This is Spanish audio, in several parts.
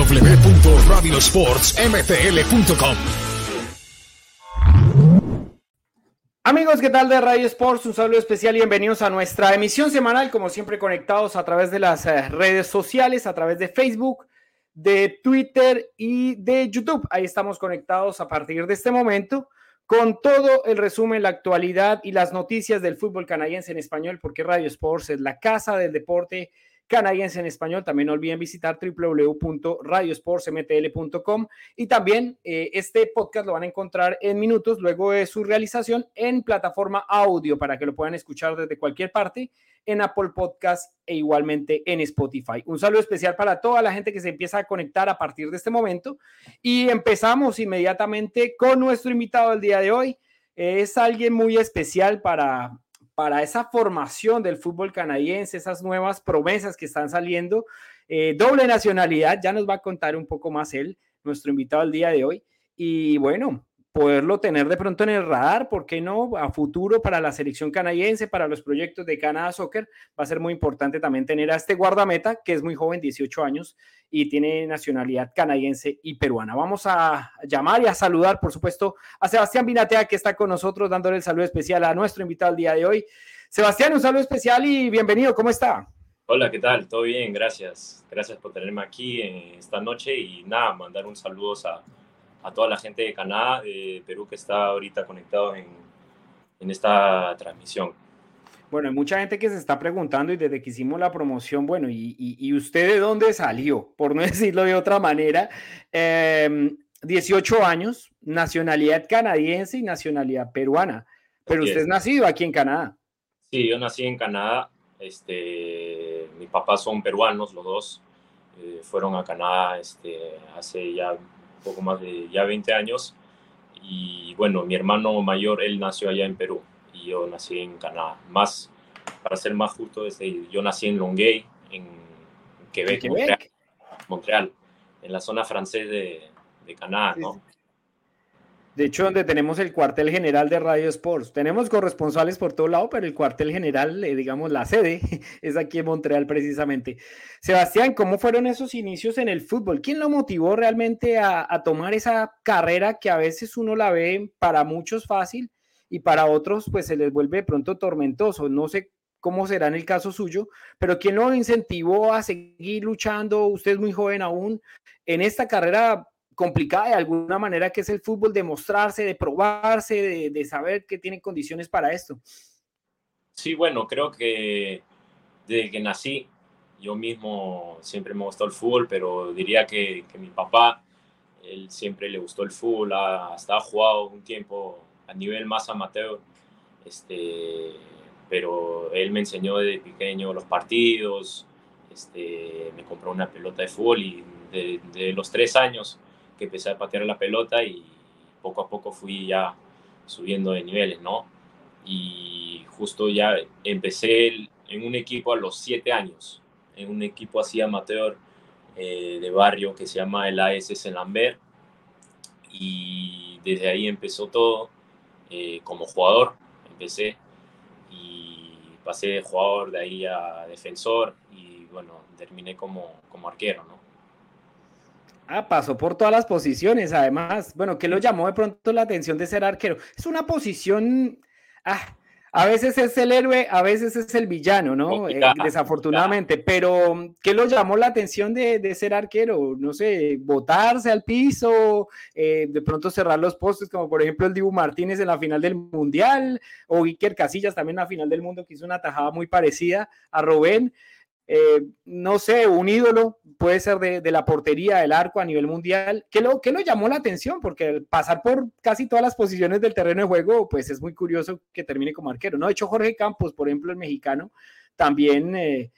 www.radiosportsmtl.com. Amigos, ¿qué tal de Radio Sports? Un saludo especial y bienvenidos a nuestra emisión semanal, como siempre conectados a través de las eh, redes sociales, a través de Facebook, de Twitter y de YouTube. Ahí estamos conectados a partir de este momento con todo el resumen, la actualidad y las noticias del fútbol canadiense en español, porque Radio Sports es la casa del deporte canadiense en español. También no olviden visitar www.radiosportsmtl.com y también eh, este podcast lo van a encontrar en minutos luego de su realización en plataforma audio para que lo puedan escuchar desde cualquier parte en Apple Podcast e igualmente en Spotify. Un saludo especial para toda la gente que se empieza a conectar a partir de este momento y empezamos inmediatamente con nuestro invitado del día de hoy. Es alguien muy especial para, para esa formación del fútbol canadiense, esas nuevas promesas que están saliendo. Eh, doble nacionalidad, ya nos va a contar un poco más él, nuestro invitado del día de hoy. Y bueno, poderlo tener de pronto en el radar, ¿por qué no? A futuro para la selección canadiense, para los proyectos de Canadá Soccer, va a ser muy importante también tener a este guardameta, que es muy joven, 18 años, y tiene nacionalidad canadiense y peruana. Vamos a llamar y a saludar, por supuesto, a Sebastián Binatea, que está con nosotros, dándole el saludo especial a nuestro invitado el día de hoy. Sebastián, un saludo especial y bienvenido, ¿cómo está? Hola, ¿qué tal? ¿Todo bien? Gracias. Gracias por tenerme aquí esta noche y nada, mandar un saludo a a toda la gente de Canadá, de Perú que está ahorita conectado en, en esta transmisión. Bueno, hay mucha gente que se está preguntando y desde que hicimos la promoción, bueno, ¿y, y, usted de dónde salió? Por no decirlo de otra manera, 18 em, años, nacionalidad canadiense y nacionalidad peruana, pero usted es nacido aquí en Canadá. Sí, yo nací en Canadá, este, mis papás son peruanos, los dos, eh, fueron a Canadá este, hace ya poco más de ya 20 años. Y bueno, mi hermano mayor, él nació allá en Perú y yo nací en Canadá. Más, para ser más justo, este, yo nací en Longueuil, en Quebec, Montreal, en la zona francesa de, de Canadá, ¿no? De hecho, donde tenemos el cuartel general de Radio Sports. Tenemos corresponsales por todo lado, pero el cuartel general, eh, digamos, la sede, es aquí en Montreal precisamente. Sebastián, ¿cómo fueron esos inicios en el fútbol? ¿Quién lo motivó realmente a, tomar esa carrera que a veces uno la ve para muchos fácil y para otros pues se les vuelve de pronto tormentoso? No sé cómo será en el caso suyo, pero ¿quién lo incentivó a seguir luchando? Usted es muy joven aún en esta carrera complicada de alguna manera que es el fútbol, de mostrarse, de probarse, de, saber que tiene condiciones para esto. Sí, bueno, creo que desde que nací, yo mismo siempre me gustó el fútbol, pero diría que, que mi papá, él siempre le gustó el fútbol, hasta ha jugado un tiempo a nivel más amateur, este, pero él me enseñó desde pequeño los partidos, este, me compró una pelota de fútbol y de, de los tres años que empecé a patear la pelota y poco a poco fui ya subiendo de niveles, ¿no? Y justo ya empecé en un equipo a los siete años, en un equipo así amateur eh, de barrio que se llama el AS Lambert. Y desde ahí empezó todo eh, como jugador, empecé y pasé de jugador de ahí a defensor y bueno, terminé como, como arquero, ¿no? Ah, pasó por todas las posiciones, además. Bueno, ¿qué lo llamó de pronto la atención de ser arquero? Es una posición, ah, a veces es el héroe, a veces es el villano, ¿no? Eh, desafortunadamente, pero ¿qué lo llamó la atención de, ser arquero? No sé, botarse al piso, eh, de pronto cerrar los postes, como por ejemplo el Dibu Martínez en la final del Mundial, o Iker Casillas también en la final del mundo, que hizo una tajada muy parecida a Robén. Eh, no sé, un ídolo, puede ser de, la portería, del arco a nivel mundial. ¿Qué lo, lo llamó la atención? Porque pasar por casi todas las posiciones del terreno de juego, pues es muy curioso que termine como arquero. ¿no? De hecho, Jorge Campos, por ejemplo, el mexicano, también eh,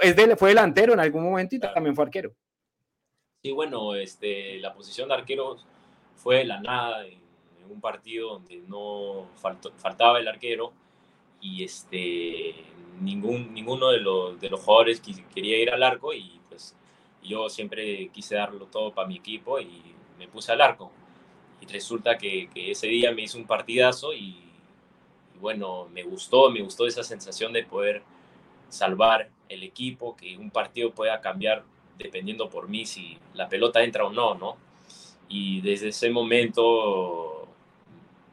es fue delantero en algún momento y también fue arquero. Sí, bueno, este, la posición de arquero fue la nada en, un partido donde no faltaba el arquero y este ningún, ninguno de los, de los jugadores quería ir al arco y yo siempre quise darlo todo para mi equipo y me puse al arco. Y resulta que, ese día me hizo un partidazo y, bueno, me gustó, me gustó esa sensación de poder salvar el equipo, que un partido pueda cambiar dependiendo por mí si la pelota entra o no, ¿no? Y desde ese momento,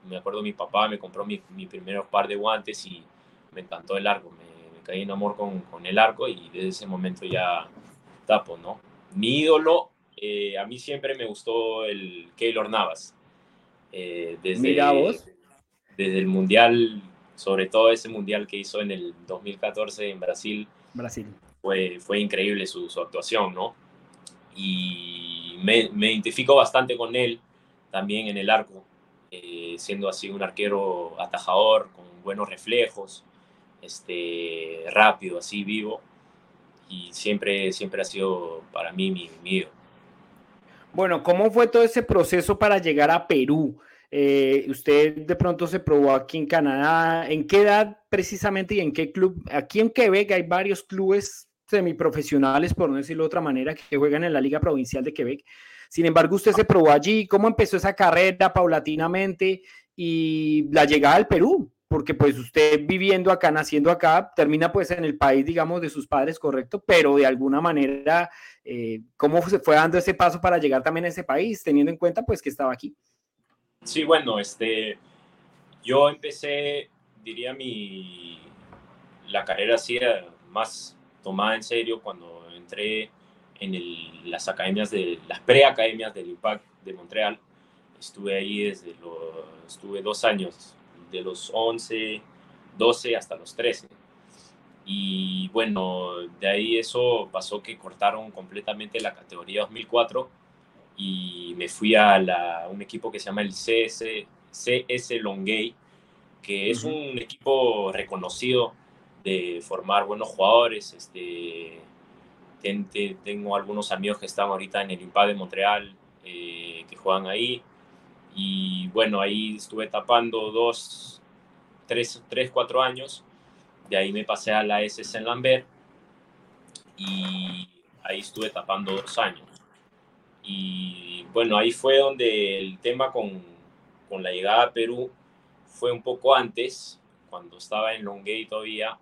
me acuerdo mi papá me compró mi, mi primer par de guantes y me encantó el arco, me, caí en amor con, con, el arco y desde ese momento ya tapo, ¿no? Mi ídolo, eh, a mí siempre me gustó el Keylor Navas. Eh, desde, Mira vos. Desde el Mundial, sobre todo ese Mundial que hizo en el 2014 en Brasil. Brasil. Fue, fue increíble su, su actuación, ¿no? Y me, me, identifico bastante con él también en el arco, eh, siendo así un arquero atajador, con buenos reflejos, este, rápido, así vivo. Y siempre, siempre ha sido para mí mi, mi Bueno, ¿cómo fue todo ese proceso para llegar a Perú? Eh, usted de pronto se probó aquí en Canadá. ¿En qué edad precisamente y en qué club? Aquí en Quebec hay varios clubes semiprofesionales, por no decirlo de otra manera, que juegan en la Liga Provincial de Quebec. Sin embargo, usted se probó allí. ¿Cómo empezó esa carrera paulatinamente y la llegada al Perú? Porque pues usted viviendo acá, naciendo acá, termina pues en el país, digamos, de sus padres, correcto, pero de alguna manera, eh, ¿cómo se fue dando ese paso para llegar también a ese país, teniendo en cuenta pues que estaba aquí? Sí, bueno, este, yo empecé, diría mi, la carrera así más tomada en serio cuando entré en el, las academias de las preacademias del Impact de Montreal. Estuve ahí desde los, estuve dos años, de los 11, 12 hasta los 13. Y bueno, de ahí eso pasó que cortaron completamente la categoría 2004 y me fui a la, un equipo que se llama el CS, CS Longay, que es un equipo reconocido de formar buenos jugadores. Este, tengo algunos amigos que están ahorita en el IMPA de Montreal, eh, que juegan ahí. Y bueno, ahí estuve tapando dos, tres, tres, cuatro años. De ahí me pasé a la SS en Lambert y ahí estuve tapando dos años. Y bueno, ahí fue donde el tema con, con la llegada a Perú fue un poco antes, cuando estaba en Longay todavía,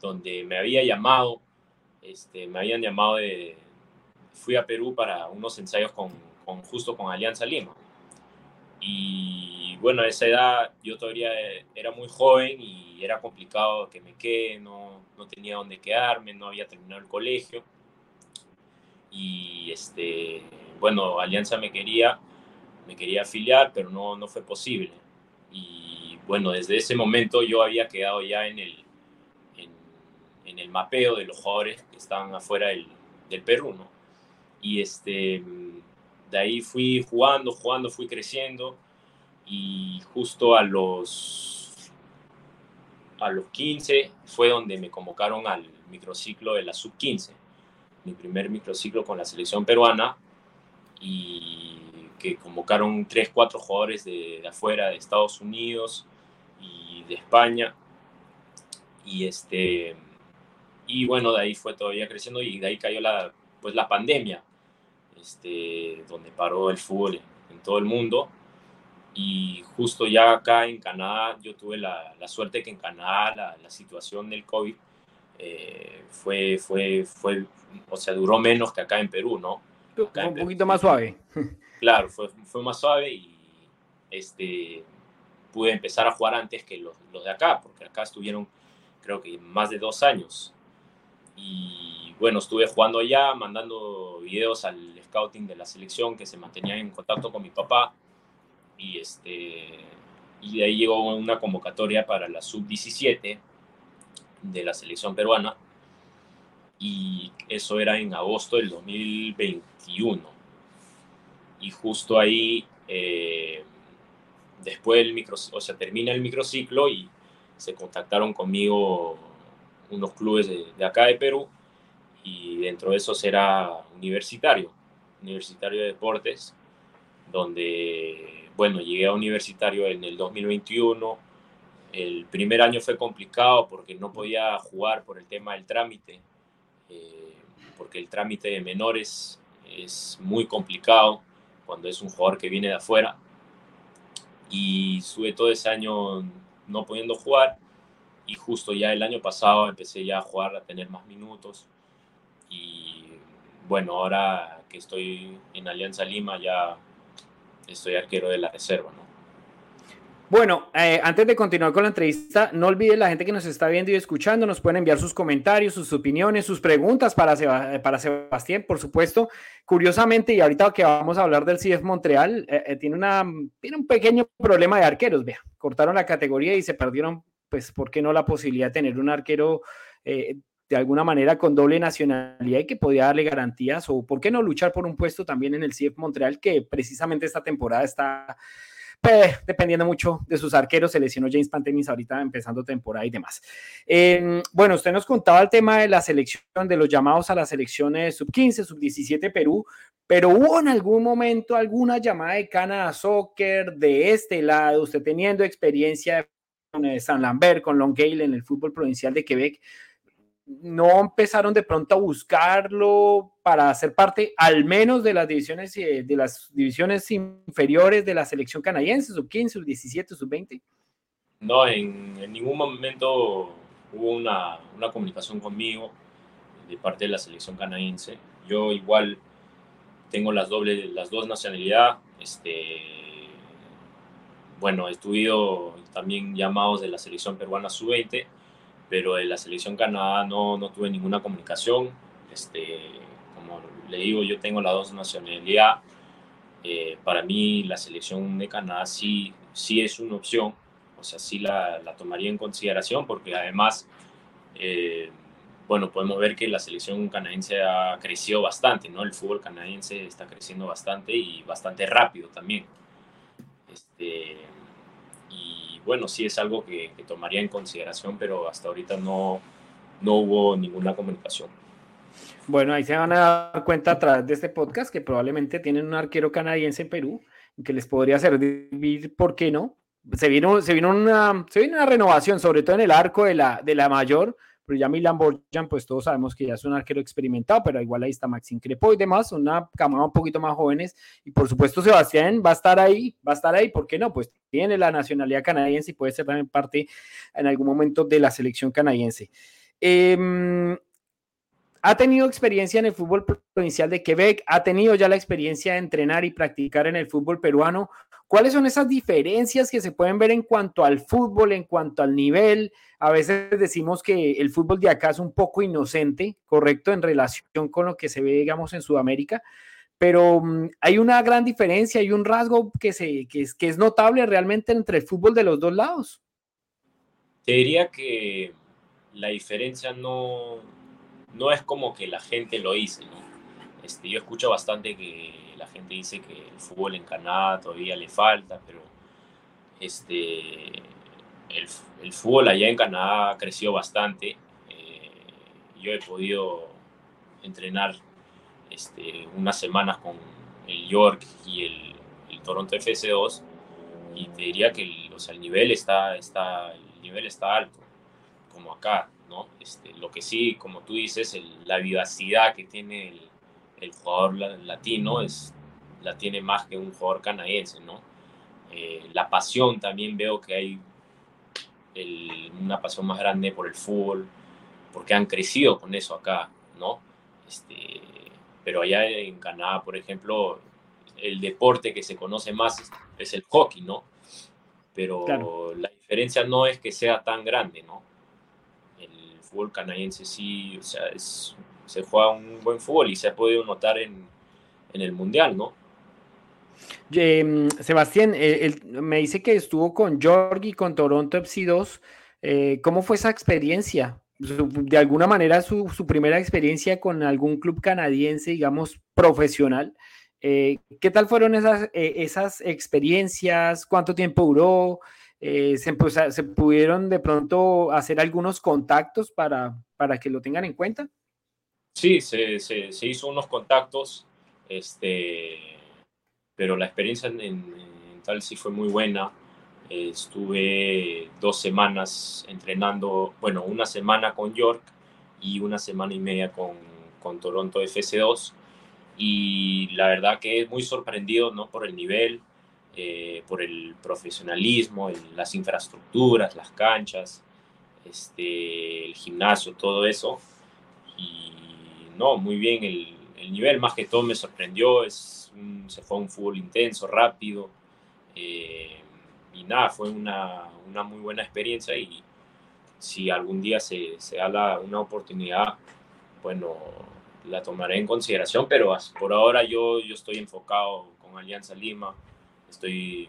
donde me había llamado, este, me habían llamado de, fui a Perú para unos ensayos con, con, justo con Alianza Lima. Y bueno, a esa edad yo todavía era muy joven y era complicado que me quede, no, no tenía dónde quedarme, no había terminado el colegio. Y este, bueno, Alianza me quería, me quería afiliar, pero no, no fue posible. Y bueno, desde ese momento yo había quedado ya en el, en el mapeo de los jugadores que estaban afuera del, del Perú, ¿no? Y este, de ahí fui jugando, jugando, fui creciendo. Y justo a los, a los 15 fue donde me convocaron al microciclo de la sub-15, mi primer microciclo con la selección peruana. Y que convocaron 3, 4 jugadores de, afuera, de Estados Unidos y de España. Y este, y bueno, de ahí fue todavía creciendo y de ahí cayó la, pues la pandemia, este, donde paró el fútbol en, todo el mundo. Y justo ya acá en Canadá, yo tuve la, la suerte que en Canadá la, la situación del COVID eh, fue, fue, fue, o sea, duró menos que acá en Perú, ¿no? Acá un poquito más suave. Claro, fue, fue más suave y este, pude empezar a jugar antes que los, los de acá, porque acá estuvieron creo que más de dos años y bueno, estuve jugando allá, mandando videos al scouting de la selección que se mantenía en contacto con mi papá. Y, este, y de ahí llegó una convocatoria para la sub-17 de la selección peruana. Y eso era en agosto del 2021. Y justo ahí, eh, después del micro, o sea, termina el microciclo y se contactaron conmigo unos clubes de, acá de Perú y dentro de eso será universitario, universitario de deportes, donde, bueno, llegué a universitario en el 2021. El primer año fue complicado porque no podía jugar por el tema del trámite, eh, porque el trámite de menores es muy complicado cuando es un jugador que viene de afuera. Y sube todo ese año no pudiendo jugar y justo ya el año pasado empecé ya a jugar, a tener más minutos y bueno, ahora que estoy en Alianza Lima ya estoy arquero de la reserva, ¿no? Bueno, eh, antes de continuar con la entrevista, no olviden la gente que nos está viendo y escuchando, nos pueden enviar sus comentarios, sus opiniones, sus preguntas para, para Sebastián, por supuesto. Curiosamente, y ahorita que vamos a hablar del CF Montreal, eh, eh, tiene, una, tiene un pequeño problema de arqueros, vea, cortaron la categoría y se perdieron, pues, ¿por qué no la posibilidad de tener un arquero de alguna manera con doble nacionalidad y que podía darle garantías o por qué no luchar por un puesto también en el CF Montreal que precisamente esta temporada está pues, dependiendo mucho de sus arqueros, se lesionó James Pantemis ahorita empezando temporada y demás. Em, bueno, usted nos contaba el tema de la selección, de los llamados a las selecciones sub-15, sub-17 Perú, pero hubo en algún momento alguna llamada de Canadá Soccer de este lado, usted teniendo experiencia eh, San Lambert, con Long Gale en el fútbol provincial de Quebec, no empezaron de pronto a buscarlo para ser parte al menos de las divisiones eh, de las divisiones inferiores de la selección canadiense, sub 15, sub 17, sub 20? No, en, ningún momento hubo una, una, comunicación conmigo de parte de la selección canadiense. Yo igual tengo las, doble, las dos nacionalidades. Este, bueno, he estudiado también llamados de la selección peruana sub-20 pero de la selección Canadá no, no tuve ninguna comunicación. Este, como le digo, yo tengo las dos nacionalidades. Eh, para mí la selección de Canadá sí, sí es una opción, o sea, sí la, la tomaría en consideración porque además, eh, bueno, podemos ver que la selección canadiense ha crecido bastante, ¿no? El fútbol canadiense está creciendo bastante y bastante rápido también. Este, bueno, sí es algo que, tomaría en consideración, pero hasta ahorita no, no hubo ninguna comunicación. Bueno, ahí se van a dar cuenta a través de este podcast que probablemente tienen un arquero canadiense en Perú que les podría servir, ¿por qué no? Se vino, se vino, una, se vino una renovación, sobre todo en el arco de la, de la mayor, pero ya Milan Borjan, pues todos sabemos que ya es un arquero experimentado, pero igual ahí está Maxim Crepo y demás, una camada un poquito más jóvenes, y por supuesto Sebastián va a estar ahí, va a estar ahí, ¿por qué no? Pues tiene la nacionalidad canadiense y puede ser también parte en algún momento de la selección canadiense. Eh, ha tenido experiencia en el fútbol provincial de Quebec, ha tenido ya la experiencia de entrenar y practicar en el fútbol peruano. ¿Cuáles son esas diferencias que se pueden ver en cuanto al fútbol, en cuanto al nivel? A veces decimos que el fútbol de acá es un poco inocente, correcto, en relación con lo que se ve, digamos, en Sudamérica, pero mm, hay una gran diferencia, hay un rasgo que, se, que, es, notable realmente entre el fútbol de los dos lados. Te diría que la diferencia no, no es como que la gente lo dice. Este, yo escucho bastante que la gente dice que el fútbol en Canadá todavía le falta, pero este, el, fútbol allá en Canadá creció bastante. Eh, yo he podido entrenar este, unas semanas con el York y el, Toronto FC2 y te diría que el, el nivel está, está, el nivel está alto, como acá. ¿no? Este, lo que sí, como tú dices, la vivacidad que tiene el, jugador latino es, la tiene más que un jugador canadiense, ¿no? Eh, la pasión también veo que hay una pasión más grande por el fútbol, porque han crecido con eso acá, ¿no? Este, pero allá en Canadá, por ejemplo, el deporte que se conoce más es, el hockey, ¿no? Pero la diferencia no es que sea tan grande, ¿no? fútbol canadiense sí, o sea, es, se juega un buen fútbol y se ha podido notar en, en el Mundial, ¿no? Em, Sebastián, eh, me dice que estuvo con y con Toronto FC2. Eh, ¿Cómo fue esa experiencia? de alguna manera, su, su, primera experiencia con algún club canadiense, digamos, profesional. Eh, ¿Qué tal fueron esas, esas experiencias? ¿Cuánto tiempo duró? Se, se, pudieron de pronto hacer algunos contactos para, para que lo tengan en cuenta? Sí, se, se, se hizo unos contactos, este, pero la experiencia en, tal sí fue muy buena. estuve dos semanas entrenando, bueno, una semana con York y una semana y media con, con Toronto FC2 y la verdad que es muy sorprendido ¿no? por el nivel, eh, por el profesionalismo, las infraestructuras, las canchas, este, el gimnasio, todo eso. Y no, muy bien el, el nivel más que todo me sorprendió, es se fue un fútbol intenso, rápido, eh, y nada, fue una, una, muy buena experiencia y si algún día se, da la, una oportunidad, bueno, la tomaré en consideración, pero por ahora yo, yo estoy enfocado con Alianza Lima, estoy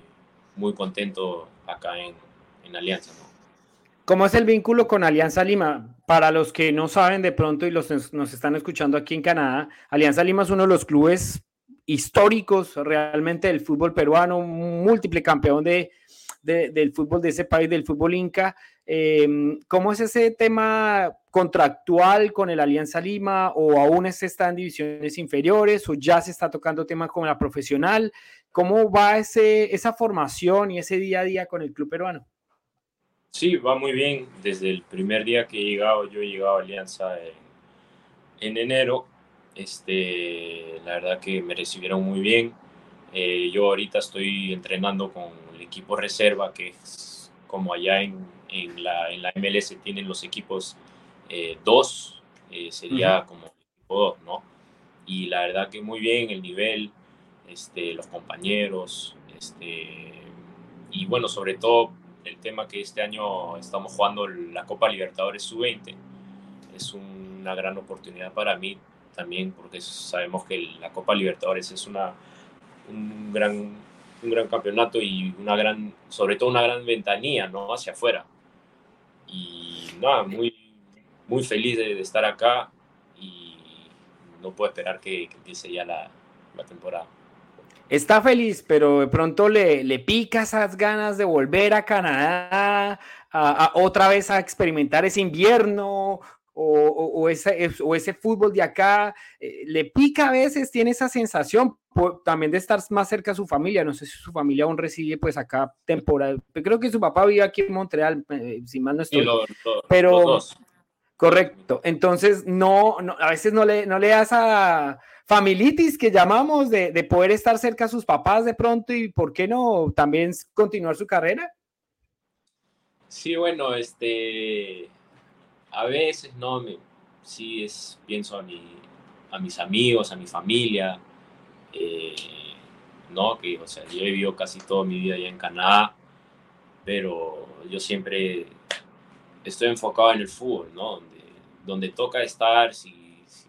muy contento acá en, en Alianza. ¿Cómo es el vínculo con Alianza Lima? Para los que no saben de pronto y los nos están escuchando aquí en Canadá, Alianza Lima es uno de los clubes históricos realmente del fútbol peruano, múltiple campeón de, del fútbol de ese país, del fútbol inca. Em, ¿Cómo es ese tema contractual con el Alianza Lima o aún está en divisiones inferiores o ya se está tocando tema con la profesional? ¿Cómo va ese, esa formación y ese día a día con el club peruano? Sí, va muy bien. Desde el primer día que he llegado, yo he llegado a Alianza en, enero. Este, la verdad que me recibieron muy bien. Eh, yo ahorita estoy entrenando con el equipo reserva, que es como allá en, en, la, en la, MLS tienen los equipos 2, eh, eh, sería como equipo 2, ¿no? Y la verdad que muy bien el nivel, este, los compañeros, este, y bueno, sobre todo el tema que este año estamos jugando la Copa Libertadores Sub-20. Es una gran oportunidad para mí también porque sabemos que la Copa Libertadores es una, un, gran, un gran campeonato y una gran, sobre todo una gran ventanilla ¿no? hacia afuera. Y nada, muy, muy feliz de, estar acá y no puedo esperar que, que empiece ya la, la temporada está feliz, pero de pronto le, le pica esas ganas de volver a Canadá, a, otra vez a experimentar ese invierno o, o, ese, o ese fútbol de acá, eh, le pica a veces, tiene esa sensación también de estar más cerca de su familia, no sé si su familia aún reside pues acá temporal, creo que su papá vive aquí en Montreal, eh, si mal no estoy, pero... Correcto. Entonces, no, no, a veces no le, no le das a, familitis que llamamos de, de, poder estar cerca a sus papás de pronto y por qué no también continuar su carrera? Sí, bueno, este, a veces no, me, sí es, pienso a, mi, a mis amigos, a mi familia, eh, no, que, o sea, yo he vivido casi toda mi vida allá en Canadá, pero yo siempre estoy enfocado en el fútbol, ¿no? Donde, donde toca estar, si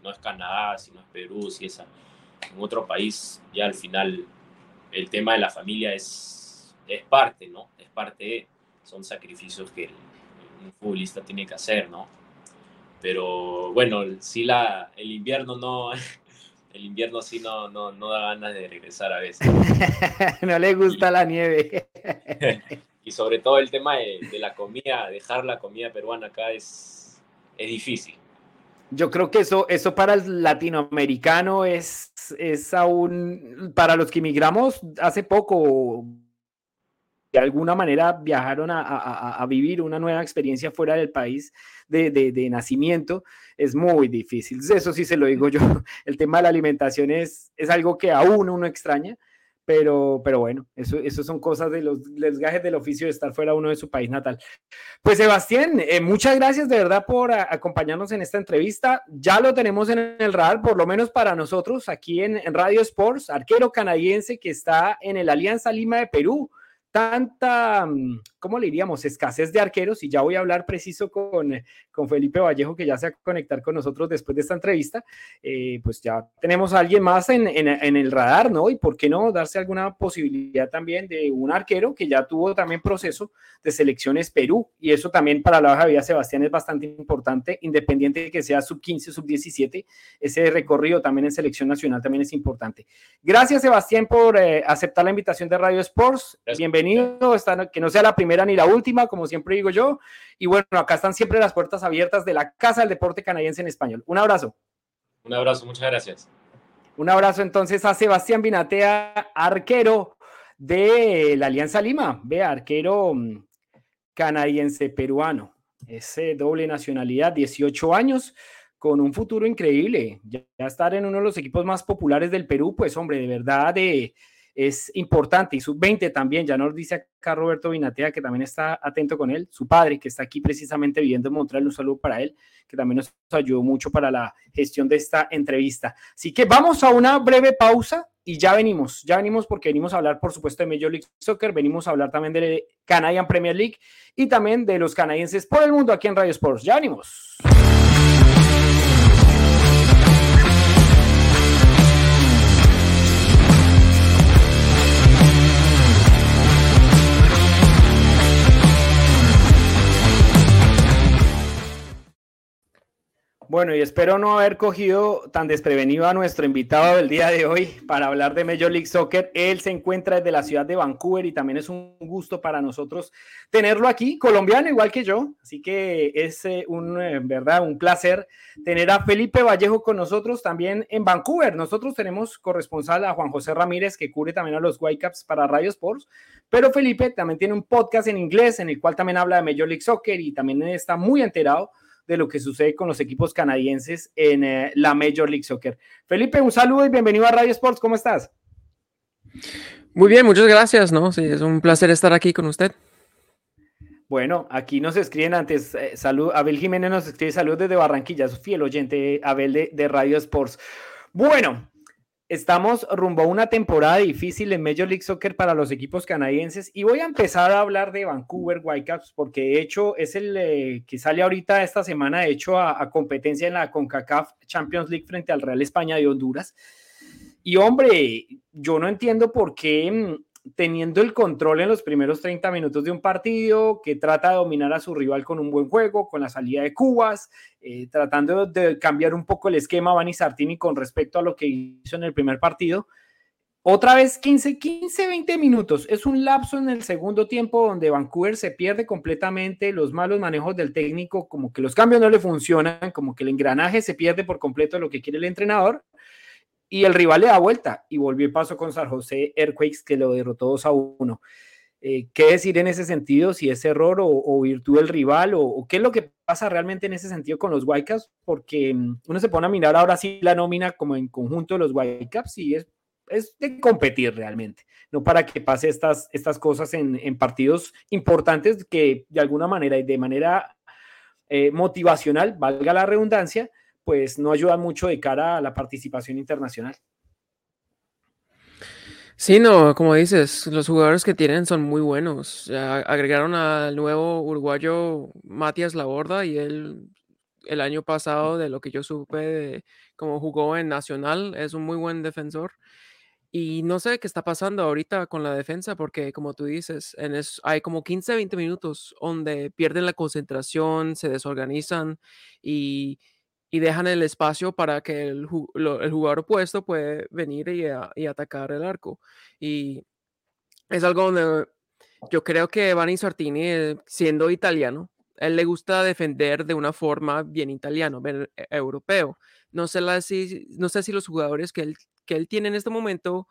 no es Canadá, si no es Perú, si es en otro país, ya al final el tema de la familia es, es parte, ¿no? Es parte, son sacrificios que un futbolista tiene que hacer, ¿no? Pero bueno, sí la, el invierno no, el invierno sí no, no, no da ganas de regresar a veces. no le gusta la nieve. y sobre todo el tema de, de, la comida, dejar la comida peruana acá es, es difícil. Yo creo que eso, eso para el latinoamericano es, es aún, para los que emigramos hace poco, de alguna manera viajaron a, a, a vivir una nueva experiencia fuera del país de, de, de, nacimiento, es muy difícil. Eso sí se lo digo yo. El tema de la alimentación es, es algo que aún uno extraña pero, pero bueno, eso, eso son cosas de los, gajes del oficio de estar fuera uno de su país natal. Pues Sebastián, eh, muchas gracias de verdad por acompañarnos en esta entrevista. Ya lo tenemos en el radar, por lo menos para nosotros, aquí en, en Radio Sports, arquero canadiense que está en el Alianza Lima de Perú tanta, mm, ¿cómo le diríamos? Escasez de arqueros, y ya voy a hablar preciso con, con Felipe Vallejo, que ya se va a conectar con nosotros después de esta entrevista, eh, pues ya tenemos a alguien más en, en, en, el radar, ¿no? Y por qué no darse alguna posibilidad también de un arquero que ya tuvo también proceso de selecciones Perú, y eso también para la baja vida Sebastián es bastante importante, independiente de que sea sub 15, sub 17, ese recorrido también en selección nacional también es importante. Gracias Sebastián por eh, aceptar la invitación de Radio Sports, bienvenido bienvenido, que no sea la primera ni la última, como siempre digo yo. Y bueno, acá están siempre las puertas abiertas de la Casa del Deporte Canadiense en Español. Un abrazo. Un abrazo, muchas gracias. Un abrazo entonces a Sebastián Binatea, arquero de la Alianza Lima, ve, arquero mm, canadiense peruano, ese doble nacionalidad, 18 años, con un futuro increíble. Ya, estar en uno de los equipos más populares del Perú, pues hombre, de verdad, de es importante. Y sub-20 también, ya nos dice acá Roberto Vinatea, que también está atento con él, su padre, que está aquí precisamente viviendo en Montreal, un saludo para él, que también nos ayudó mucho para la gestión de esta entrevista. Así que vamos a una breve pausa y ya venimos, ya venimos porque venimos a hablar, por supuesto, de Major League Soccer, venimos a hablar también de Canadian Premier League y también de los canadienses por el mundo aquí en Radio Sports. Ya venimos. Bueno, y espero no haber cogido tan desprevenido a nuestro invitado del día de hoy para hablar de Major League Soccer. Él se encuentra desde la ciudad de Vancouver y también es un gusto para nosotros tenerlo aquí, colombiano igual que yo. Así que es eh, un, en verdad, un placer tener a Felipe Vallejo con nosotros también en Vancouver. Nosotros tenemos corresponsal a Juan José Ramírez que cubre también a los Whitecaps para Radio Sports, pero Felipe también tiene un podcast en inglés en el cual también habla de Major League Soccer y también está muy enterado de lo que sucede con los equipos canadienses en eh, la Major League Soccer. Felipe, un saludo y bienvenido a Radio Sports. ¿Cómo estás? Muy bien, muchas gracias. ¿no? Sí, es un placer estar aquí con usted. Bueno, aquí nos escriben antes, eh, salud, Abel Jiménez nos escribe salud desde Barranquilla, su fiel oyente Abel de, de Radio Sports. Bueno, Estamos rumbo a una temporada difícil en Major League Soccer para los equipos canadienses y voy a empezar a hablar de Vancouver Whitecaps porque de hecho es el eh, que sale ahorita esta semana, de hecho, a, competencia en la CONCACAF Champions League frente al Real España de Honduras. Y hombre, yo no entiendo por qué mm, teniendo el control en los primeros 30 minutos de un partido, que trata de dominar a su rival con un buen juego, con la salida de Cubas, eh, tratando de cambiar un poco el esquema Vani Sartini con respecto a lo que hizo en el primer partido. Otra vez 15, 15, 20 minutos. Es un lapso en el segundo tiempo donde Vancouver se pierde completamente, los malos manejos del técnico, como que los cambios no le funcionan, como que el engranaje se pierde por completo de lo que quiere el entrenador y el rival le da vuelta y volvió el paso con San José Earthquakes que lo derrotó 2 a 1. Eh, ¿Qué decir en ese sentido? Si es error o, virtud del rival o, qué es lo que pasa realmente en ese sentido con los Whitecaps, porque mm, uno se pone a mirar ahora sí la nómina como en conjunto de los Whitecaps y es, es de competir realmente, no para que pase estas, estas cosas en, en partidos importantes que de alguna manera y de manera eh, motivacional, valga la redundancia, pues no ayuda mucho de cara a la participación internacional. Sí, no, como dices, los jugadores que tienen son muy buenos. agregaron al nuevo uruguayo Matías Laborda y él el año pasado, de lo que yo supe de cómo jugó en Nacional, es un muy buen defensor. Y no sé qué está pasando ahorita con la defensa, porque como tú dices, hay como 15, 20 minutos donde pierden la concentración, se desorganizan y y dejan el espacio para que el, jugador opuesto puede venir y, atacar el arco. Y es algo donde yo creo que Vani Sartini, eh, siendo italiano, él le gusta defender de una forma bien italiano, bien e, europeo. No sé, si, no sé si los jugadores que él, que él tiene en este momento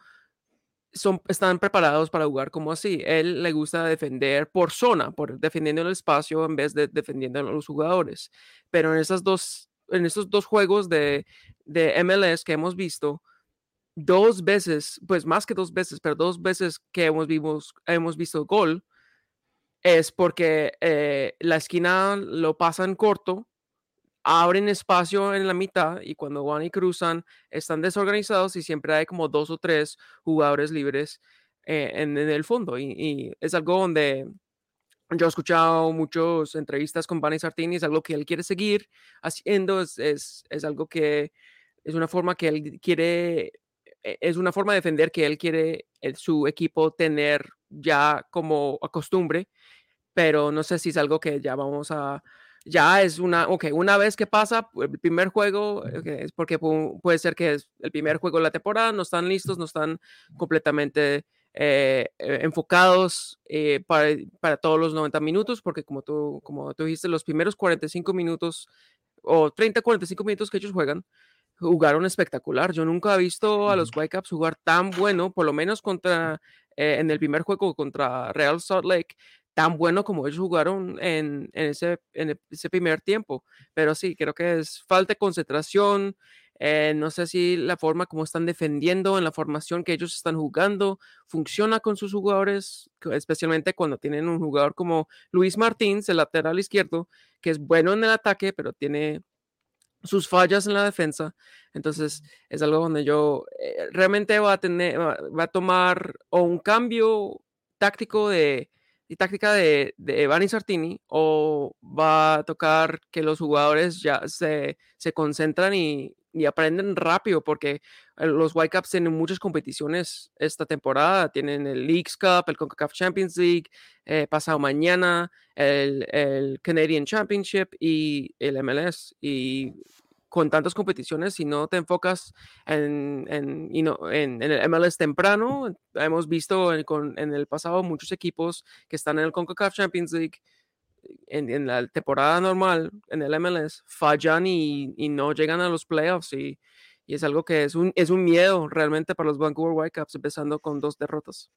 son, están preparados para jugar como así. Él le gusta defender por zona, por defendiendo el espacio en vez de defendiendo a los jugadores. Pero en esas dos en estos dos juegos de, de MLS que hemos visto, dos veces, pues más que dos veces, pero dos veces que hemos, vimos, hemos visto gol, es porque eh, la esquina lo pasan corto, abren espacio en la mitad y cuando van y cruzan están desorganizados y siempre hay como dos o tres jugadores libres eh, en, el fondo. y, es algo donde yo he escuchado muchas entrevistas con Vanessa Sartini, es algo que él quiere seguir haciendo, es, es, es, algo que es una forma que él quiere, e, es una forma de defender que él quiere su equipo tener ya como a costumbre, pero no sé si es algo que ya vamos a, ya es una, ok, una vez que pasa el primer juego, es porque puede ser que es el primer juego de la temporada, no están listos, no están completamente eh, eh, enfocados eh, para, para, todos los 90 minutos, porque como tú, como tú dijiste, los primeros 45 minutos o 30, 45 minutos que ellos juegan, jugaron espectacular. Yo nunca he visto a los Whitecaps jugar tan bueno, por lo menos contra, en el primer juego contra Real Salt Lake, tan bueno como ellos jugaron en, en, ese, en ese primer tiempo. Pero sí, creo que es falta de concentración, Eh, no sé si la forma como están defendiendo en la formación que ellos están jugando funciona con sus jugadores, especialmente cuando tienen un jugador como Luis Martins, el lateral izquierdo, que es bueno en el ataque, pero tiene sus fallas en la defensa. Entonces es algo donde yo eh, realmente va a tener, va, a tomar o un cambio táctico de, y táctica de, de Evani Sartini o va a tocar que los jugadores ya se, se concentran y, y aprenden rápido porque eh, los Whitecaps tienen muchas competiciones esta temporada. Tienen el Leagues Cup, el CONCACAF Champions League, eh, pasado mañana el, el, Canadian Championship y el MLS. Y con tantas competiciones, si no te enfocas en, en, en, en el MLS temprano, hemos visto en, con, en el pasado muchos equipos que están en el CONCACAF Champions League en, la temporada normal en el MLS fallan y, no llegan a los playoffs y, es algo que es un, es un miedo realmente para los Vancouver Whitecaps empezando con dos derrotas.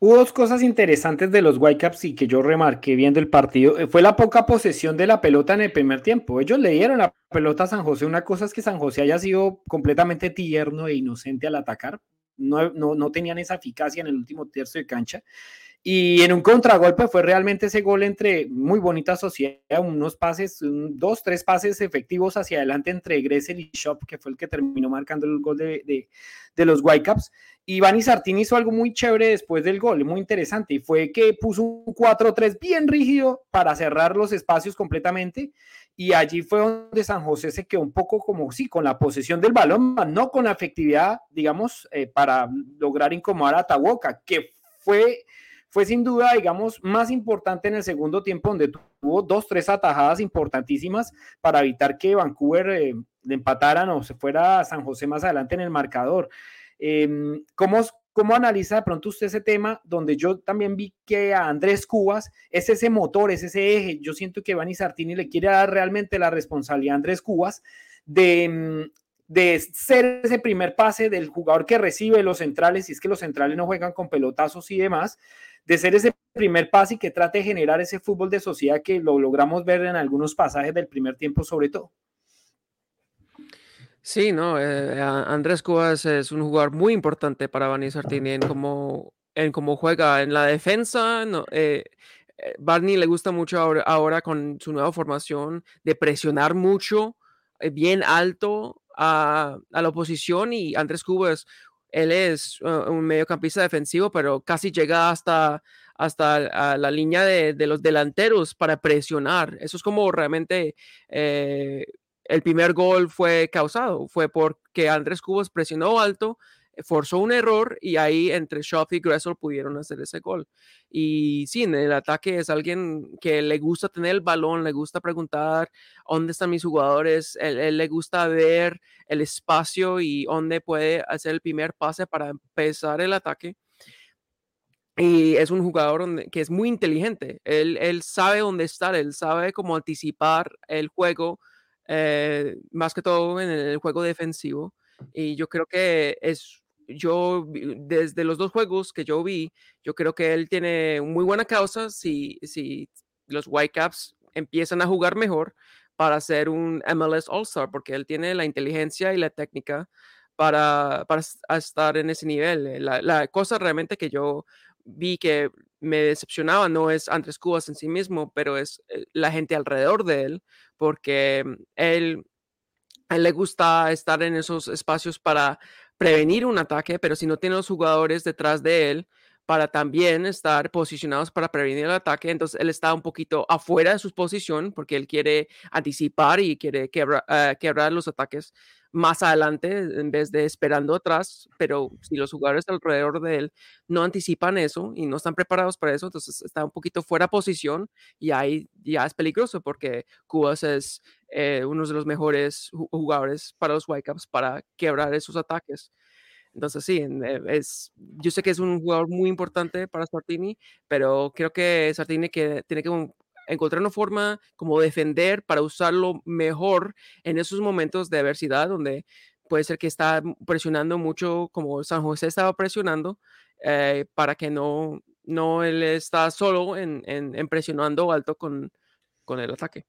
Hubo dos cosas interesantes de los Whitecaps y que yo remarqué viendo el partido. Eh, fue la poca posesión de la pelota en el primer tiempo. Ellos le dieron la pelota a San José. Una cosa es que San José haya sido completamente tierno e inocente al atacar. No, no, no tenían esa eficacia en el último tercio de cancha. Y en un contragolpe fue realmente ese gol entre muy bonita sociedad, unos pases, dos, tres pases efectivos hacia adelante entre Gressel y Shop, que fue el que terminó marcando el gol de, de, de los Whitecaps. Y Vani Sartini hizo algo muy chévere después del gol, muy interesante, y fue que puso un 4-3 bien rígido para cerrar los espacios completamente. Y allí fue donde San José se quedó un poco como, sí, con la posesión del balón, no con la efectividad, digamos, eh, para lograr incomodar a Tahuoca, que fue fue sin duda, digamos, más importante en el segundo tiempo, donde tuvo dos, tres atajadas importantísimas para evitar que Vancouver eh, le empataran o se fuera a San José más adelante en el marcador. Em, ¿cómo, ¿Cómo analiza de pronto usted ese tema donde yo también vi que a Andrés Cubas es ese motor, es ese eje? Yo siento que Vani Sartini le quiere dar realmente la responsabilidad a Andrés Cubas de, mm, de ser ese primer pase del jugador que recibe los centrales, y es que los centrales no juegan con pelotazos y demás, de ser ese primer pase y que trate de generar ese fútbol de sociedad que lo logramos ver en algunos pasajes del primer tiempo sobre todo. Sí, no, eh, Andrés Cubas es un jugador muy importante para Barney Sartini en cómo, en cómo juega en la defensa. Eh, eh, Barney le gusta mucho ahora, ahora, con su nueva formación de presionar mucho, bien alto a, a, la oposición y Andrés Cubas él es uh, un mediocampista defensivo, pero casi llega hasta, hasta la línea de, los delanteros para presionar. Eso es como realmente eh, el primer gol fue causado. Fue porque Andrés Cubas presionó alto forzó un error y ahí entre Schoff y Gressel pudieron hacer ese gol. Y sí, en el ataque es alguien que le gusta tener el balón, le gusta preguntar dónde están mis jugadores, él, le gusta ver el espacio y dónde puede hacer el primer pase para empezar el ataque. Y es un jugador que es muy inteligente. Él, él, sabe dónde estar, él sabe cómo anticipar el juego, eh, más que todo en el juego defensivo. Y yo creo que es yo, desde los dos juegos que yo vi, yo creo que él tiene muy buena causa si, si los Whitecaps empiezan a jugar mejor para ser un MLS All-Star, porque él tiene la inteligencia y la técnica para, para estar en ese nivel. Eh, la, la, cosa realmente que yo vi que me decepcionaba no es Andrés Cubas en sí mismo, pero es eh, la gente alrededor de él, porque mm, él, le gusta estar en esos espacios para prevenir un ataque, pero si no tiene los jugadores detrás de él para también estar posicionados para prevenir el ataque, entonces él está un poquito afuera de su posición porque él quiere anticipar y quiere eh, quebrar los ataques más adelante en vez de esperando atrás, pero si los jugadores alrededor de él no anticipan eso y no están preparados para eso, entonces está un poquito fuera de posición y ahí ya es peligroso porque Cubas es eh, uno de los mejores jugadores para los Whitecaps para quebrar esos ataques. Entonces sí, eh, es, yo sé que es un jugador muy importante para Sartini, pero creo que Sartini que tiene que encontrar una forma como defender para usarlo mejor en esos momentos de adversidad donde puede ser que está presionando mucho como San José estaba presionando eh, para que no, no él está solo en, en, presionando alto con, con el ataque.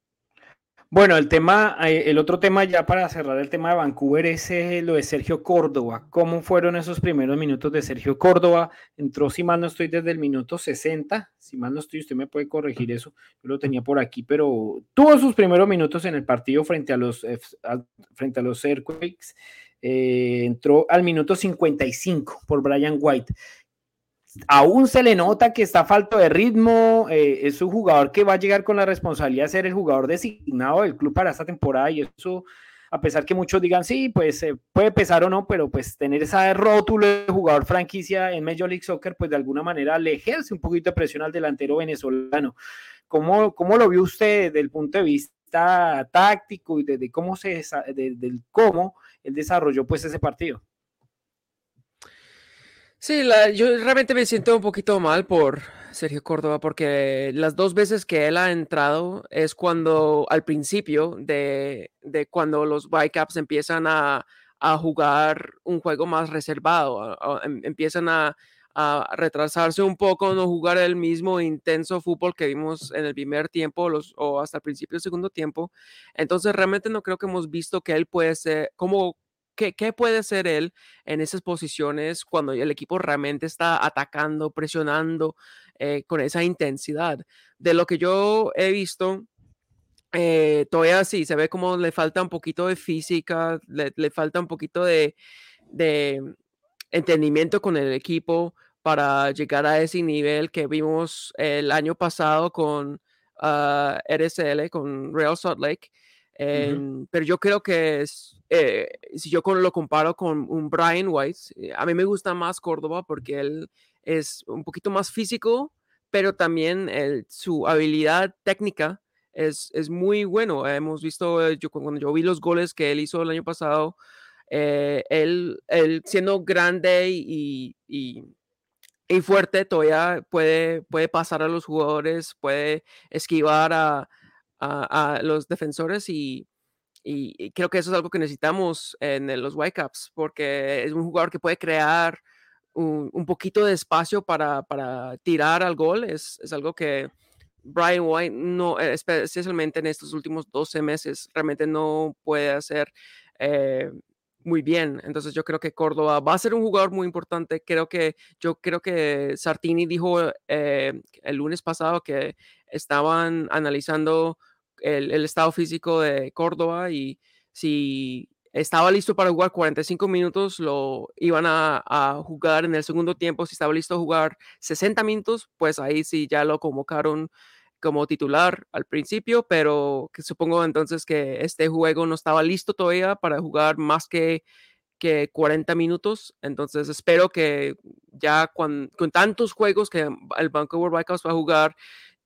Bueno, el tema, eh, el otro tema ya para cerrar el tema de Vancouver es eh, lo de Sergio Córdoba. ¿Cómo fueron esos primeros minutos de Sergio Córdoba? Entró, si mal no estoy, desde el minuto 60. Si mal no estoy, usted me puede corregir eso. Yo lo tenía por aquí, pero tuvo sus primeros minutos en el partido frente a los, frente a los Earthquakes. Eh, entró al minuto 55 por Brian White aún se le nota que está falto de ritmo, eh, es un jugador que va a llegar con la responsabilidad de ser el jugador designado del club para esta temporada y eso, a pesar que muchos digan, sí, pues eh, puede pesar o no, pero pues tener esa rótulo de jugador franquicia en Major League Soccer, pues de alguna manera le ejerce un poquito de presión al delantero venezolano. ¿Cómo, cómo lo vio usted desde el punto de vista táctico y desde cómo se, del cómo él desarrolló pues ese partido? Sí, yo realmente me siento un poquito mal por Sergio Córdoba porque las dos veces que él ha entrado es cuando al principio de, cuando los Whitecaps empiezan a, jugar un juego más reservado, em, empiezan a, retrasarse un poco, no jugar el mismo intenso fútbol que vimos en el primer tiempo o hasta el principio del segundo tiempo. Entonces realmente no creo que hemos visto que él puede ser, como ¿Qué, puede ser él en esas posiciones cuando el equipo realmente está atacando, presionando eh, con esa intensidad? De lo que yo he visto, eh, todavía sí, se ve como le falta un poquito de física, le, falta un poquito de, entendimiento con el equipo para llegar a ese nivel que vimos el año pasado con ah, RSL, con Real Salt Lake. Pero yo creo que eh, si yo lo comparo con un Brian White, eh, a mí me gusta más Córdoba porque él es un poquito más físico, pero también su habilidad técnica es, es, muy bueno. Hemos visto, eh, yo, cuando yo vi los goles que él hizo el año pasado, él, él, siendo grande y, y, y, fuerte, todavía puede, puede pasar a los jugadores, puede esquivar a, a, los defensores y, y, creo que eso es algo que necesitamos en los Whitecaps porque es un jugador que puede crear un, un poquito de espacio para, para, tirar al gol. Es, es algo que Brian White no, especialmente en estos últimos 12 meses, realmente no puede hacer. Eh, muy bien. Entonces yo creo que Córdoba va a ser un jugador muy importante. Creo que yo creo que Sartini dijo eh, el lunes pasado que estaban analizando el, estado físico de Córdoba y si estaba listo para jugar 45 minutos, lo iban a, jugar en el segundo tiempo. Si estaba listo a jugar 60 minutos, pues ahí sí ya lo convocaron como titular al principio, pero que supongo entonces que este juego no estaba listo todavía para jugar más que, que 40 minutos. Entonces espero que ya con, tantos juegos que el Vancouver Whitecaps va a jugar,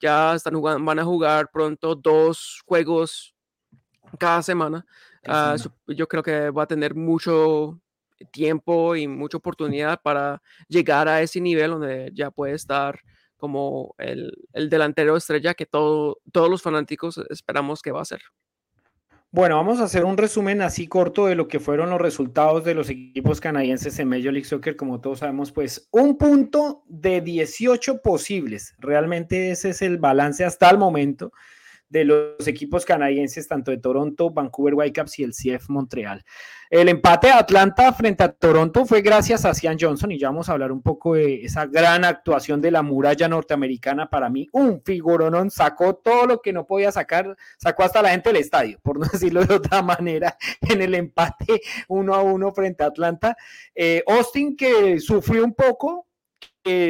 ya están jugando, van a jugar pronto dos juegos cada semana. Ah, yo creo que va a tener mucho tiempo y mucha oportunidad para llegar a ese nivel donde ya puede estar como el, el delantero estrella que todo, todos los fanáticos esperamos que va a ser. Bueno, vamos a hacer un resumen así corto de lo que fueron los resultados de los equipos canadienses en Major League Soccer. Como todos sabemos, pues un punto de 18 posibles. Realmente ese es el balance hasta el momento de los equipos canadienses, tanto de Toronto, Vancouver Whitecaps y el CF Montreal. El empate de Atlanta frente a Toronto fue gracias a Cian Johnson y ya vamos a hablar un poco de esa gran actuación de la muralla norteamericana. Para mí, un figuronón, sacó todo lo que no podía sacar, sacó hasta la gente del estadio, por no decirlo de otra manera, en el empate uno a uno frente a Atlanta. Eh, Austin que sufrió un poco,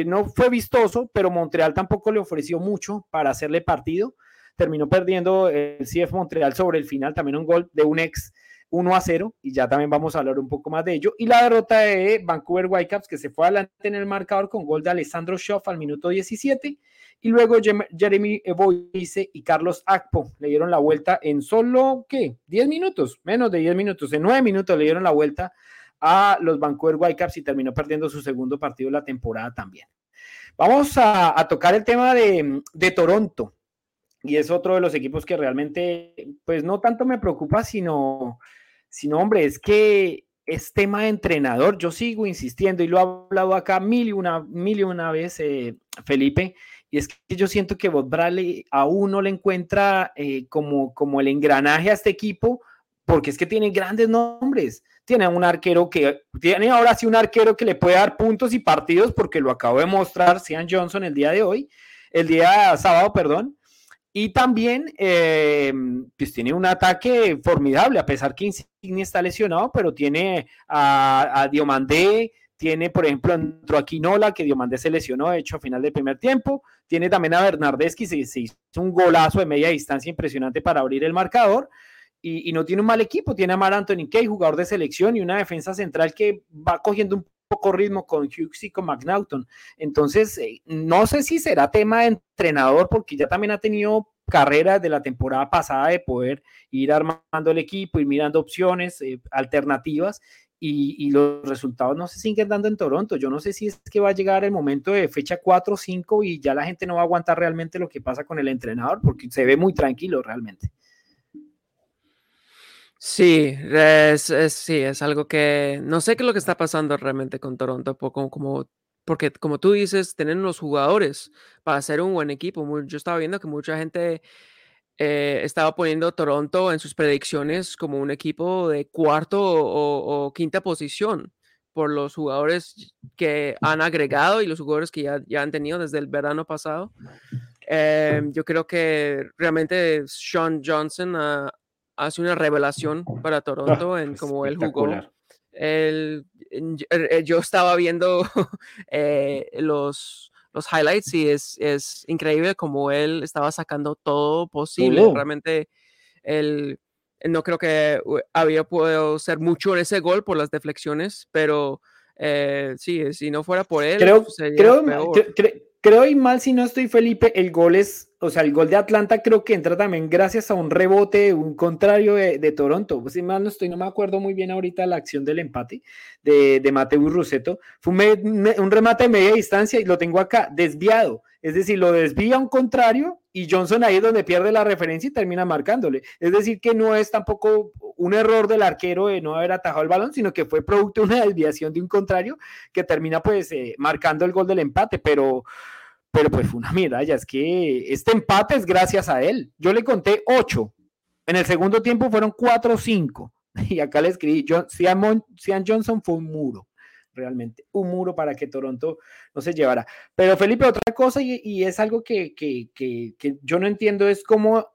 no fue vistoso, pero Montreal tampoco le ofreció mucho para hacerle partido terminó perdiendo el CF Montreal sobre el final, también un gol de un ex 1 a 0, y ya también vamos a hablar un poco más de ello. Y la derrota de Vancouver Whitecaps, que se fue adelante en el marcador con gol de Alessandro Schoff al minuto 17, y luego Jeremy Boyce y Carlos Akpo le dieron la vuelta en solo, ¿qué? 10 minutos, menos de 10 minutos, en 9 minutos le dieron la vuelta a los Vancouver Whitecaps y terminó perdiendo su segundo partido de la temporada también. Vamos a, tocar el tema de Toronto y es otro de los equipos que realmente, pues no tanto me preocupa, sino, sino hombre, es que es tema de entrenador. Yo sigo insistiendo y lo he hablado acá mil y una, mil y una vez, eh, Felipe, Y es que yo siento que Bob Bradley aún no le encuentra eh, como, como el engranaje a este equipo, porque es que tiene grandes nombres. Tiene un arquero que, tiene ahora sí un arquero que le puede dar puntos y partidos, porque lo acabo de mostrar Sean Johnson el día de hoy, el día sábado, perdón. Y también, eh, pues tiene un ataque formidable, a pesar que Insigne está lesionado, pero tiene a, a Diomandé, tiene, por ejemplo, entró aquí Nola, que Diomandé se lesionó, de hecho, a final del primer tiempo. Tiene también a Bernardeschi, se, se hizo un golazo de media distancia impresionante para abrir el marcador. Y, no tiene un mal equipo, tiene a Mar Anthony Kay, jugador de selección, y una defensa central que va cogiendo un poco ritmo con Hughes y con McNaughton. Entonces, eh, no sé si será tema de entrenador, porque ya también ha tenido carreras de la temporada pasada de poder ir armando el equipo, ir mirando opciones, eh, alternativas, y, y, los resultados no se siguen dando en Toronto. Yo no sé si es que va a llegar el momento de fecha 4 o 5 y ya la gente no va a aguantar realmente lo que pasa con el entrenador, porque se ve muy tranquilo realmente. Sí, es, sí, es algo que no sé qué es lo que está pasando realmente con Toronto, como, como, porque como tú dices, tienen los jugadores para hacer un buen equipo. Yo estaba viendo que mucha gente eh, estaba poniendo Toronto en sus predicciones como un equipo de cuarto o, quinta posición por los jugadores que han agregado y los jugadores que ya, ya han tenido desde el verano pasado. Eh, yo creo que realmente Sean Johnson uh, hace una revelación para Toronto en cómo él jugó. El, yo estaba viendo eh, los, los highlights y es, es, increíble como él estaba sacando todo posible. Oh. Realmente él no creo que había podido ser mucho en ese gol por las deflexiones, pero eh, sí, si no fuera por él, creo, creo, creo, creo, y mal si no estoy Felipe, el gol es o sea, el gol de Atlanta creo que entra también gracias a un rebote, un contrario de, Toronto. Si mal no estoy, no me acuerdo muy bien ahorita la acción del empate de, de Mateus Ruseto. Fue un, remate de media distancia y lo tengo acá, desviado. Es decir, lo desvía un contrario y Johnson ahí es donde pierde la referencia y termina marcándole. Es decir, que no es tampoco un error del arquero de no haber atajado el balón, sino que fue producto de una desviación de un contrario que termina pues eh, marcando el gol del empate, pero pero pues fue una ya es que este empate es gracias a él. Yo le conté ocho. En el segundo tiempo fueron cuatro o cinco. Y acá le escribí, John, Sean Johnson fue un muro, realmente, un muro para que Toronto no se llevara. Pero Felipe, otra cosa, y, es algo que, que, que yo no entiendo, es cómo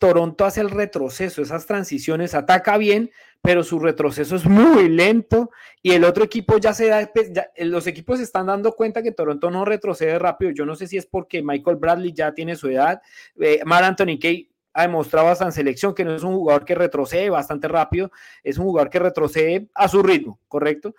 Toronto hace el retroceso, esas transiciones, ataca bien, pero su retroceso es muy lento y el otro equipo ya se da, pues, ya, los equipos se están dando cuenta que Toronto no retrocede rápido. Yo no sé si es porque Michael Bradley ya tiene su edad, eh, Mar Anthony Kay ha demostrado hasta en selección que no es un jugador que retrocede bastante rápido, es un jugador que retrocede a su ritmo, ¿correcto?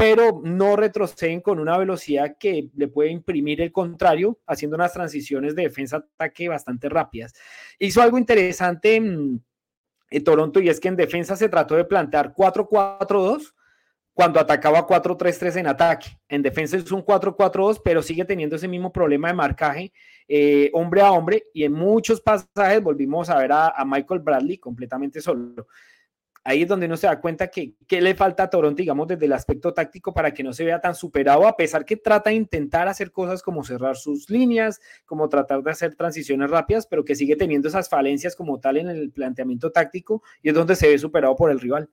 Pero no retroceden con una velocidad que le puede imprimir el contrario, haciendo unas transiciones de defensa-ataque bastante rápidas. Hizo algo interesante en, Toronto y es que en defensa se trató de plantear 4-4-2 cuando atacaba 4-3-3 en ataque. En defensa es un 4-4-2, pero sigue teniendo ese mismo problema de marcaje eh, hombre a hombre y en muchos pasajes volvimos a ver a Michael Bradley completamente solo ahí es donde uno se da cuenta que, que, le falta a Toronto, digamos, desde el aspecto táctico para que no se vea tan superado, a pesar que trata de intentar hacer cosas como cerrar sus líneas, como tratar de hacer transiciones rápidas, pero que sigue teniendo esas falencias como tal en el planteamiento táctico y es donde se ve superado por el rival.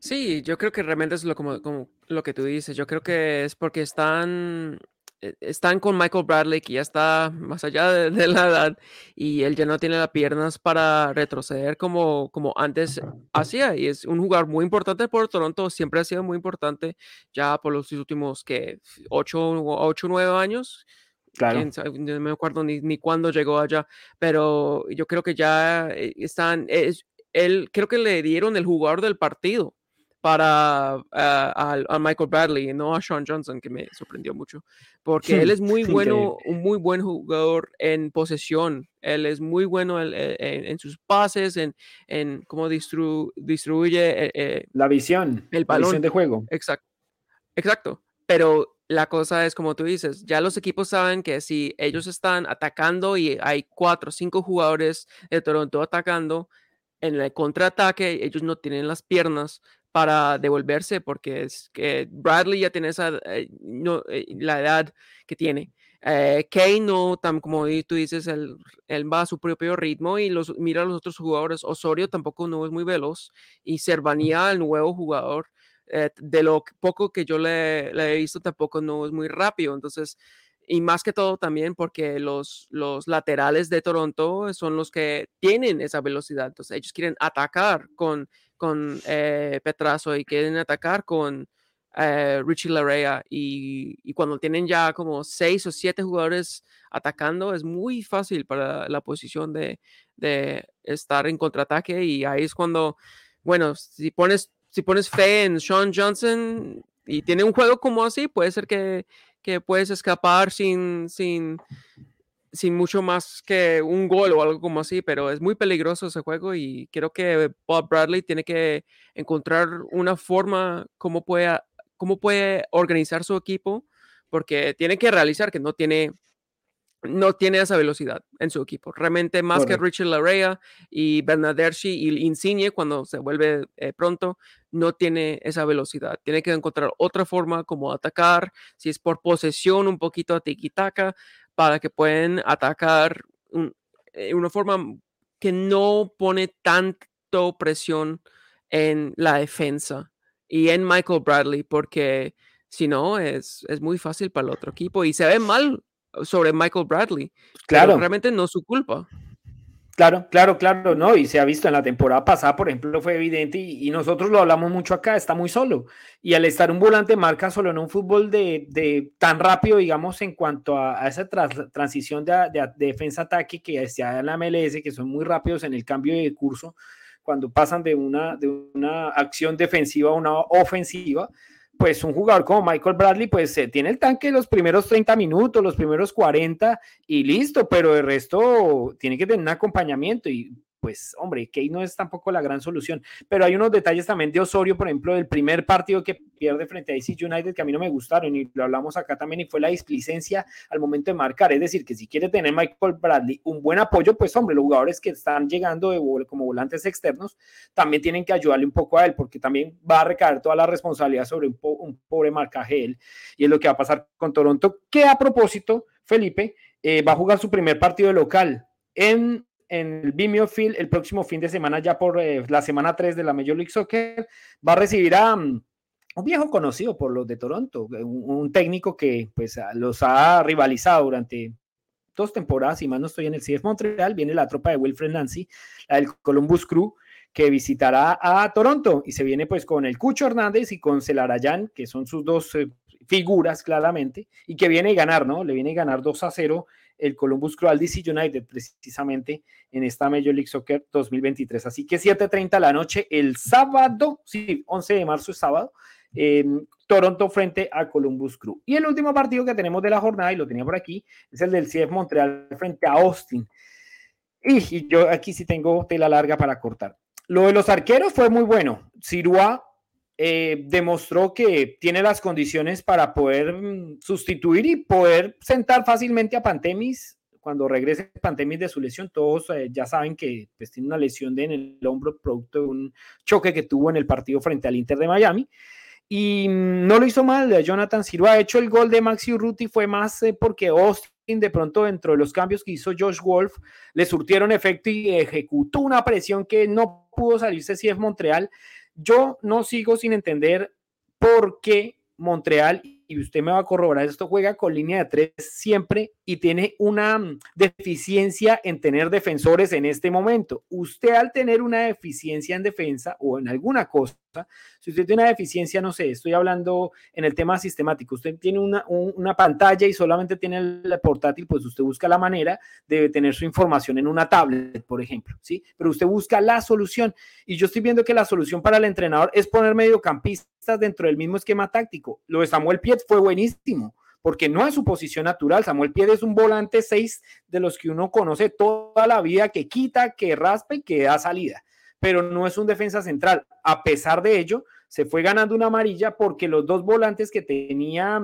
Sí, yo creo que realmente es lo, como, lo que tú dices. Yo creo que es porque están están con Michael Bradley, que ya está más allá de, de, la edad, y él ya no tiene las piernas para retroceder como, como antes hacía. Y es un jugador muy importante por Toronto, siempre ha sido muy importante ya por los últimos que 8 o 9 años. Claro. No me acuerdo ni, ni cuándo llegó allá, pero yo creo que ya eh, están. Es, él creo que le dieron el jugador del partido para uh, a, a, Michael Bradley, no a Sean Johnson, que me sorprendió mucho, porque él es muy bueno, un muy buen jugador en posesión, él es muy bueno en, en, en sus pases, en, en cómo distru, distribuye eh, eh, la visión, el balón. La visión de juego. Exacto, exacto, pero la cosa es como tú dices, ya los equipos saben que si ellos están atacando y hay cuatro o cinco jugadores de Toronto atacando, en el contraataque ellos no tienen las piernas para devolverse porque es que Bradley ya tiene esa, eh, no, eh, la edad que tiene. Eh, Kane no, tan, como tú dices, él, él, va a su propio ritmo y los, mira a los otros jugadores. Osorio tampoco no es muy veloz y Servanía, el nuevo jugador, eh, de lo poco que yo le, le, he visto, tampoco no es muy rápido. Entonces, y más que todo también porque los, los laterales de Toronto son los que tienen esa velocidad. Entonces, ellos quieren atacar con, con eh, Petrazo y quieren atacar con eh, Richie Larea y, cuando tienen ya como seis o siete jugadores atacando es muy fácil para la posición de, estar en contraataque y ahí es cuando, bueno, si pones, si pones fe en Sean Johnson y tiene un juego como así, puede ser que, que puedes escapar sin, sin, sin mucho más que un gol o algo como así, pero es muy peligroso ese juego y creo que Bob Bradley tiene que encontrar una forma como puede cómo puede organizar su equipo, porque tiene que realizar que no tiene, no tiene esa velocidad en su equipo. Realmente más que Richard Larea y Bernadeschi y Insigne cuando se vuelve eh, pronto, no tiene esa velocidad. Tiene que encontrar otra forma como atacar, si es por posesión, un poquito a tiki-taka, para que puedan atacar de eh, una forma que no pone tanto presión en la defensa y en Michael Bradley, porque si no, es, es muy fácil para el otro equipo y se ve mal sobre Michael Bradley. Claro. realmente no es su culpa. Claro, claro, claro, no, y se ha visto en la temporada pasada, por ejemplo, fue evidente y, nosotros lo hablamos mucho acá, está muy solo. Y al estar un volante marca solo en un fútbol de, de tan rápido, digamos, en cuanto a, esa transición de, de defensa-ataque que está en la MLS, que son muy rápidos en el cambio de curso, cuando pasan de una, de una acción defensiva a una ofensiva, pues un jugador como Michael Bradley, pues se tiene el tanque los primeros 30 minutos, los primeros 40 y listo, pero el resto tiene que tener un acompañamiento y pues hombre, Kane no es tampoco la gran solución, pero hay unos detalles también de Osorio, por ejemplo, del primer partido que pierde frente a AC United que a mí no me gustaron y lo hablamos acá también y fue la displicencia al momento de marcar, es decir, que si quiere tener Michael Bradley un buen apoyo, pues hombre, los jugadores que están llegando de, como volantes externos también tienen que ayudarle un poco a él porque también va a recaer toda la responsabilidad sobre un, pobre marcaje él y es lo que va a pasar con Toronto, que a propósito, Felipe, eh, va a jugar su primer partido local en en el Vimeo Field el próximo fin de semana, ya por eh, la semana 3 de la Major League Soccer, va a recibir a um, un viejo conocido por los de Toronto, eh, un, técnico que pues los ha rivalizado durante dos temporadas, y más no estoy en el CF Montreal, viene la tropa de Wilfred Nancy, la del Columbus Crew, que visitará a Toronto y se viene pues con el Cucho Hernández y con Celarayán, que son sus dos eh, figuras claramente, y que viene a ganar, ¿no? Le viene a ganar 2 a 0 el Columbus Crew al DC United precisamente en esta Major League Soccer 2023. Así que 7.30 la noche el sábado, sí, 11 de marzo es sábado, Toronto frente a Columbus Crew. Y el último partido que tenemos de la jornada, y lo tenía por aquí, es el del CF Montreal frente a Austin. Y, yo aquí sí tengo tela larga para cortar. Lo de los arqueros fue muy bueno. Sirua eh, demostró que tiene las condiciones para poder mm, sustituir y poder sentar fácilmente a Pantemis cuando regrese Pantemis de su lesión. Todos eh, ya saben que pues, tiene una lesión en el hombro producto de un choque que tuvo en el partido frente al Inter de Miami. Y mm, no lo hizo mal, Jonathan Silva ha hecho el gol de Maxi Urruti, fue más eh, porque Austin de pronto dentro de los cambios que hizo Josh Wolf le surtieron efecto y ejecutó una presión que no pudo salirse si es Montreal yo no sigo sin entender por qué Montreal y usted me va a corroborar, esto juega con línea de tres siempre y tiene una mm, deficiencia en tener defensores en este momento. Usted al tener una deficiencia en defensa o en alguna cosa, si usted tiene una deficiencia, no sé, estoy hablando en el tema sistemático, usted tiene una, una pantalla y solamente tiene el portátil, pues usted busca la manera de tener su información en una tablet, por ejemplo, ¿sí? Pero usted busca la solución y yo estoy viendo que la solución para el entrenador es poner mediocampistas dentro del mismo esquema táctico. Lo de Samuel Piet fue buenísimo, porque no es su posición natural. Samuel Pied es un volante 6 de los que uno conoce toda la vida, que quita, que raspa y que da salida, pero no es un defensa central. A pesar de ello, se fue ganando una amarilla porque los dos volantes que tenía,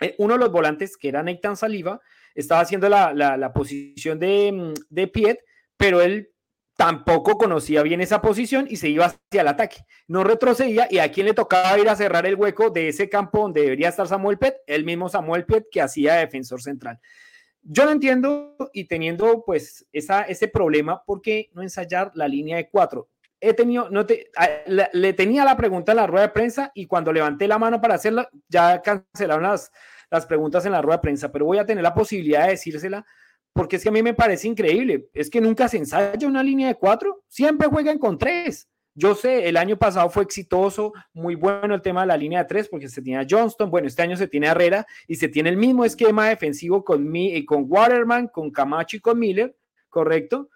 eh, uno de los volantes que era Nathan Saliva, estaba haciendo la, posición de, de Pied, pero él tampoco conocía bien esa posición y se iba hacia el ataque. No retrocedía y a quien le tocaba ir a cerrar el hueco de ese campo donde debería estar Samuel Pet, el mismo Samuel Pet que hacía defensor central. Yo no entiendo y teniendo pues esa, ese problema, ¿por qué no ensayar la línea de cuatro? He tenido, no te, le, tenía la pregunta en la rueda de prensa y cuando levanté la mano para hacerla, ya cancelaron las, las preguntas en la rueda de prensa, pero voy a tener la posibilidad de decírsela porque es que a mí me parece increíble. Es que nunca se ensaya una línea de cuatro, siempre juegan con tres. Yo sé, el año pasado fue exitoso, muy bueno el tema de la línea de tres, porque se tiene a Johnston, bueno, este año se tiene a Herrera y se tiene el mismo esquema defensivo con, mi, con Waterman, con Camacho y con Miller, ¿correcto?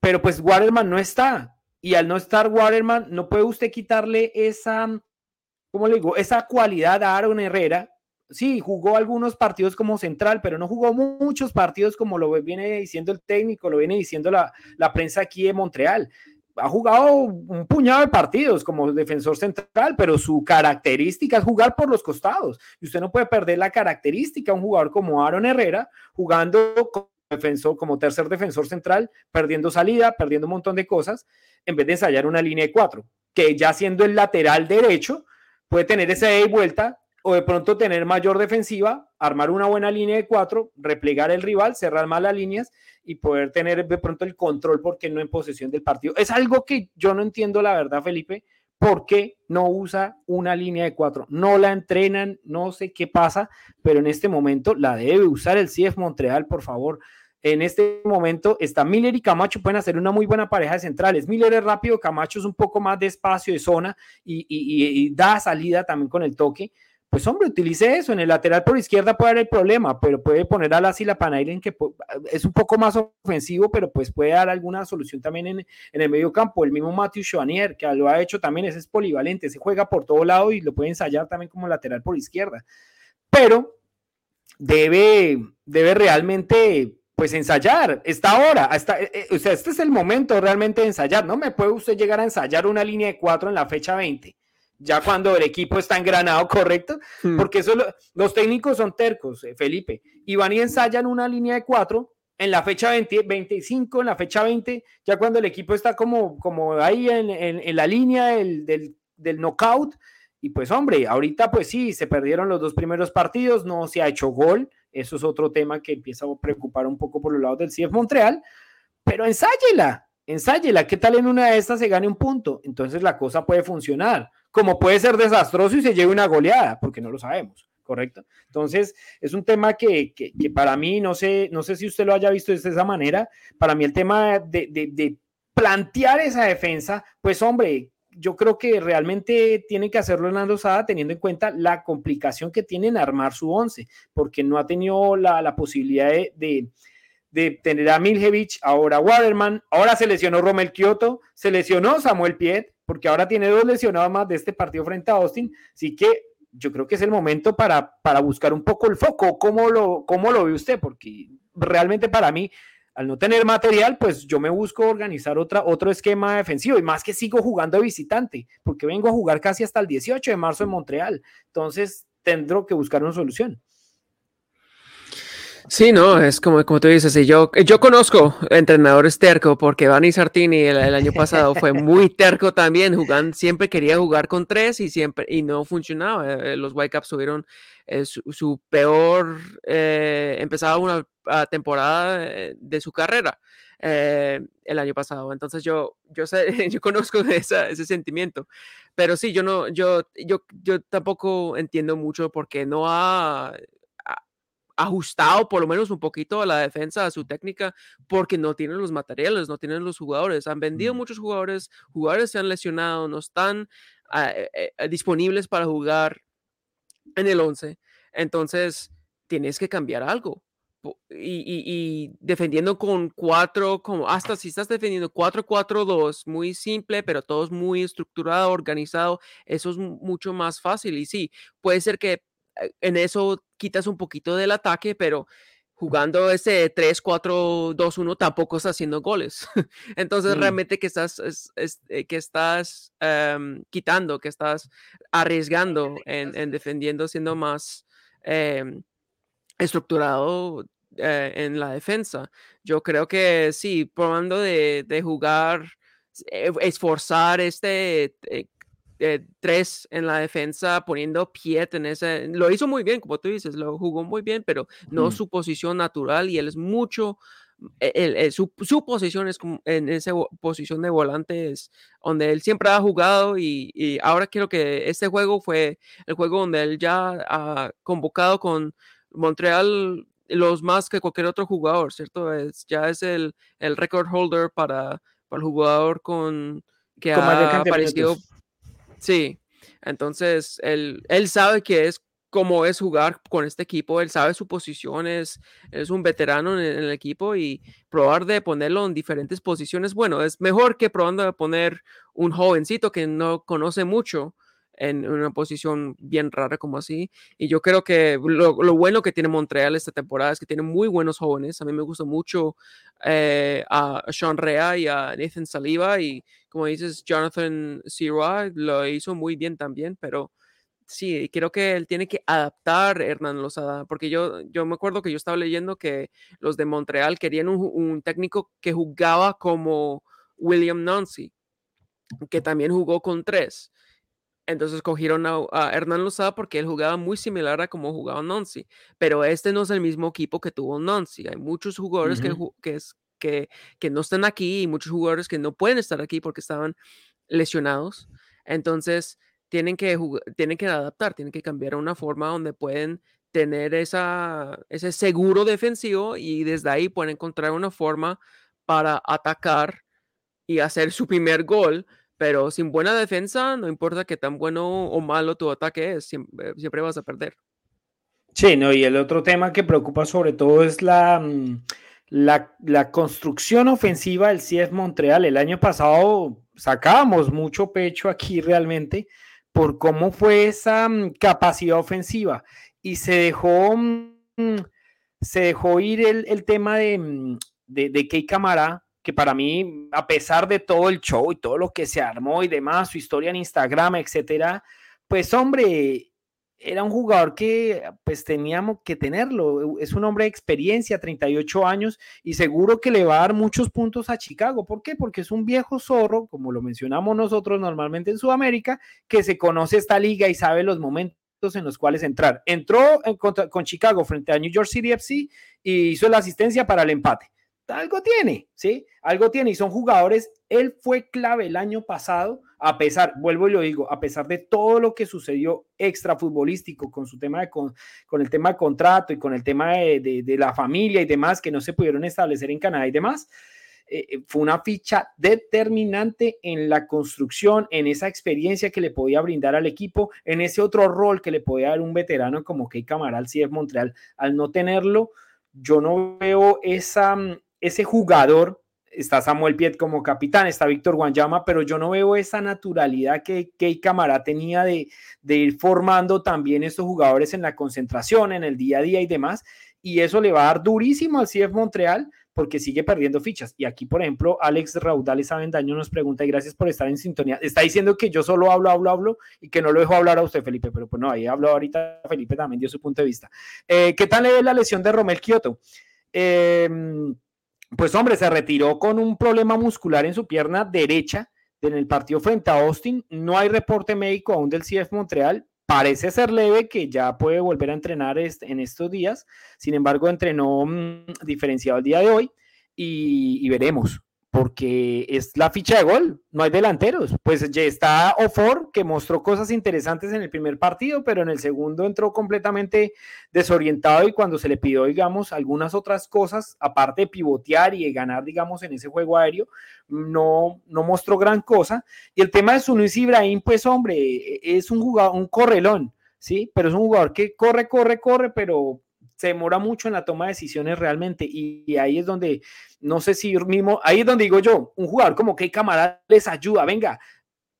Pero pues Waterman no está. Y al no estar Waterman, no puede usted quitarle esa, ¿cómo le digo? Esa cualidad a Aaron Herrera. Sí, jugó algunos partidos como central, pero no jugó muchos partidos como lo viene diciendo el técnico, lo viene diciendo la, la prensa aquí de Montreal ha jugado un puñado de partidos como defensor central, pero su característica es jugar por los costados. Y usted no puede perder la característica un jugador como Aaron Herrera jugando como defensor, como tercer defensor central, perdiendo salida, perdiendo un montón de cosas, en vez de ensayar una línea de cuatro, que ya siendo el lateral derecho, puede tener esa de vuelta o de pronto tener mayor defensiva, armar una buena línea de cuatro, replegar el rival, cerrar más las líneas y poder tener de pronto el control porque no en posesión del partido. Es algo que yo no entiendo la verdad, Felipe, ¿por qué no usa una línea de cuatro? No la entrenan, no sé qué pasa, pero en este momento la debe usar el CF Montreal, por favor. En este momento está Miller y Camacho, pueden hacer una muy buena pareja de centrales. Miller es rápido, Camacho es un poco más de espacio de zona y da salida también con el toque pues hombre, utilice eso. En el lateral por izquierda puede haber el problema, pero puede poner a la Sila Panailen que es un poco más ofensivo, pero pues puede dar alguna solución también en, el medio campo. El mismo Matthew Chouanier, que lo ha hecho también, ese es polivalente, se juega por todo lado y lo puede ensayar también como lateral por izquierda. Pero debe, debe realmente pues ensayar, esta hora, hasta, eh, eh, o sea, este es el momento realmente de ensayar, no me puede usted llegar a ensayar una línea de cuatro en la fecha 20 ya cuando el equipo está engranado, correcto, hmm. porque eso los técnicos son tercos, eh, Felipe, y van y ensayan una línea de cuatro en la fecha 20, 25, en la fecha 20, ya cuando el equipo está como, como ahí en, la línea del, del, del, knockout, y pues hombre, ahorita pues sí, se perdieron los dos primeros partidos, no se ha hecho gol, eso es otro tema que empieza a preocupar un poco por los lados del CF Montreal, pero ensáyela, ensáyela, ¿qué tal en una de estas se gane un punto? Entonces la cosa puede funcionar como puede ser desastroso y se lleve una goleada, porque no lo sabemos, ¿correcto? Entonces, es un tema que, para mí, no sé, no sé si usted lo haya visto de esa manera, para mí el tema de, plantear esa defensa, pues hombre, yo creo que realmente tiene que hacerlo Hernando Sada teniendo en cuenta la complicación que tiene en armar su once, porque no ha tenido la, posibilidad de, de, tener a Miljevic, ahora Waterman, ahora se lesionó Romel Kioto, se lesionó Samuel Piet, porque ahora tiene dos lesionados más de este partido frente a Austin, así que yo creo que es el momento para, para buscar un poco el foco. ¿Cómo lo, ¿Cómo lo ve usted? Porque realmente para mí, al no tener material, pues yo me busco organizar otra, otro esquema defensivo y más que sigo jugando de visitante, porque vengo a jugar casi hasta el 18 de marzo en Montreal. Entonces, tendré que buscar una solución. Sí, no, es como, como tú dices, y yo, yo conozco entrenadores terco porque Vani Sartini el, año pasado fue muy terco también, jugando, siempre quería jugar con tres y siempre, y no funcionaba. Eh, los Whitecaps tuvieron eh, su, peor, eh, empezaba una temporada de su carrera el año pasado. Entonces yo, yo sé, yo conozco ese sentimiento, pero sí, yo no, yo, yo, yo tampoco entiendo mucho porque no ha ajustado por lo menos un poquito a la defensa, a su técnica, porque no tienen los materiales, no tienen los jugadores. Han vendido muchos jugadores, jugadores se han lesionado, no están ah, eh, eh, disponibles para jugar en el 11. Entonces, tienes que cambiar algo. Y, defendiendo con cuatro, como hasta si estás defendiendo 4-4-2, muy simple, pero todo es muy estructurado, organizado, eso es mucho más fácil. Y sí, puede ser que eh, en eso quitas un poquito del ataque, pero jugando ese 3-4-2-1 tampoco está haciendo goles. Entonces mm. realmente que estás, eh, que estás em, quitando, que estás arriesgando en, defendiendo, siendo más em, estructurado, eh, en la defensa. Yo creo que sí, probando de, de jugar, eh, esforzar este eh, tres en la defensa, poniendo pie en ese. Lo hizo muy bien, como tú dices, lo jugó muy bien, pero no su posición natural y él es mucho. E, su, su, posición es en esa posición de volante es donde él siempre ha jugado y, y, ahora quiero que este juego fue el juego donde él ya ha convocado con Montreal los más que cualquier otro jugador, ¿cierto? Es, ya es el, el record holder para, para el jugador con que ha aparecido Sí, entonces él, él sabe que es cómo es jugar con este equipo, él sabe su posición, es, un veterano en el, equipo y probar de ponerlo en diferentes posiciones, bueno, es mejor que probando de poner un jovencito que no conoce mucho en una posición bien rara como así. Y yo creo que lo, bueno que tiene Montreal esta temporada es que tiene muy buenos jóvenes. A mí me gusta mucho eh, a Sean Rea y a Nathan Saliva y como dices, Jonathan Sirois lo hizo muy bien también, pero sí, creo que él tiene que adaptar Hernán Lozada, porque yo, yo me acuerdo que yo estaba leyendo que los de Montreal querían un, un técnico que jugaba como William Nancy, que también jugó con tres. Entonces cogieron a, Hernán Lozada porque él jugaba muy similar a como jugaba Nancy, pero este no es el mismo equipo que tuvo Nancy. Hay muchos jugadores que, que, que, que, no están aquí y muchos jugadores que no pueden estar aquí porque estaban lesionados. Entonces tienen que, tienen que adaptar, tienen que cambiar a una forma donde pueden tener esa, ese seguro defensivo y desde ahí pueden encontrar una forma para atacar y hacer su primer gol pero sin buena defensa, no importa qué tan bueno o malo tu ataque es, siempre, siempre, vas a perder. Sí, no, y el otro tema que preocupa sobre todo es la, mm, la, la construcción ofensiva del CF Montreal. El año pasado sacábamos mucho pecho aquí realmente por cómo fue esa mm, capacidad ofensiva y se dejó, mm, se dejó ir el, el tema de, de, de Camara que para mí, a pesar de todo el show y todo lo que se armó y demás, su historia en Instagram, etcétera, pues hombre, era un jugador que pues teníamos que tenerlo. Es un hombre de experiencia, 38 años, y seguro que le va a dar muchos puntos a Chicago. ¿Por qué? Porque es un viejo zorro, como lo mencionamos nosotros normalmente en Sudamérica, que se conoce esta liga y sabe los momentos en los cuales entrar. Entró en con Chicago frente a New York City FC y hizo la asistencia para el empate algo tiene, ¿sí? Algo tiene y son jugadores. Él fue clave el año pasado, a pesar, vuelvo y lo digo, a pesar de todo lo que sucedió extra futbolístico con su tema de, con, el tema de contrato y con el tema de, la familia y demás que no se pudieron establecer en Canadá y demás. Eh, eh, fue una ficha determinante en la construcción, en esa experiencia que le podía brindar al equipo, en ese otro rol que le podía dar un veterano como Key Camaral, CF Montreal. Al no tenerlo, yo no veo esa, ese jugador, está Samuel Piet como capitán, está Víctor Guanyama, pero yo no veo esa naturalidad que Kei Camara tenía de, ir formando también estos jugadores en la concentración, en el día a día y demás, y eso le va a dar durísimo al CF Montreal porque sigue perdiendo fichas. Y aquí, por ejemplo, Alex Raudales Avendaño nos pregunta, y gracias por estar en sintonía, está diciendo que yo solo hablo, hablo, hablo, y que no lo dejo hablar a usted, Felipe, pero pues no, ahí habló ahorita Felipe también dio su punto de vista. Eh, ¿Qué tal le la lesión de Romel Kioto? Eh, pues hombre, se retiró con un problema muscular en su pierna derecha en el partido frente a Austin. No hay reporte médico aún del CF Montreal. Parece ser leve que ya puede volver a entrenar en estos días. Sin embargo, entrenó mm, diferenciado el día de hoy y veremos porque es la ficha de gol, no hay delanteros. Pues ya está Ofor, que mostró cosas interesantes en el primer partido, pero en el segundo entró completamente desorientado y cuando se le pidió, digamos, algunas otras cosas, aparte de pivotear y de ganar, digamos, en ese juego aéreo, no, no mostró gran cosa. Y el tema de Sunuis Ibrahim, pues hombre, es un jugador, un correlón, ¿sí? Pero es un jugador que corre, corre, corre, pero se demora mucho en la toma de decisiones realmente y, ahí es donde, no sé si mismo, ahí es donde digo yo, un jugador como que camarada les ayuda, venga,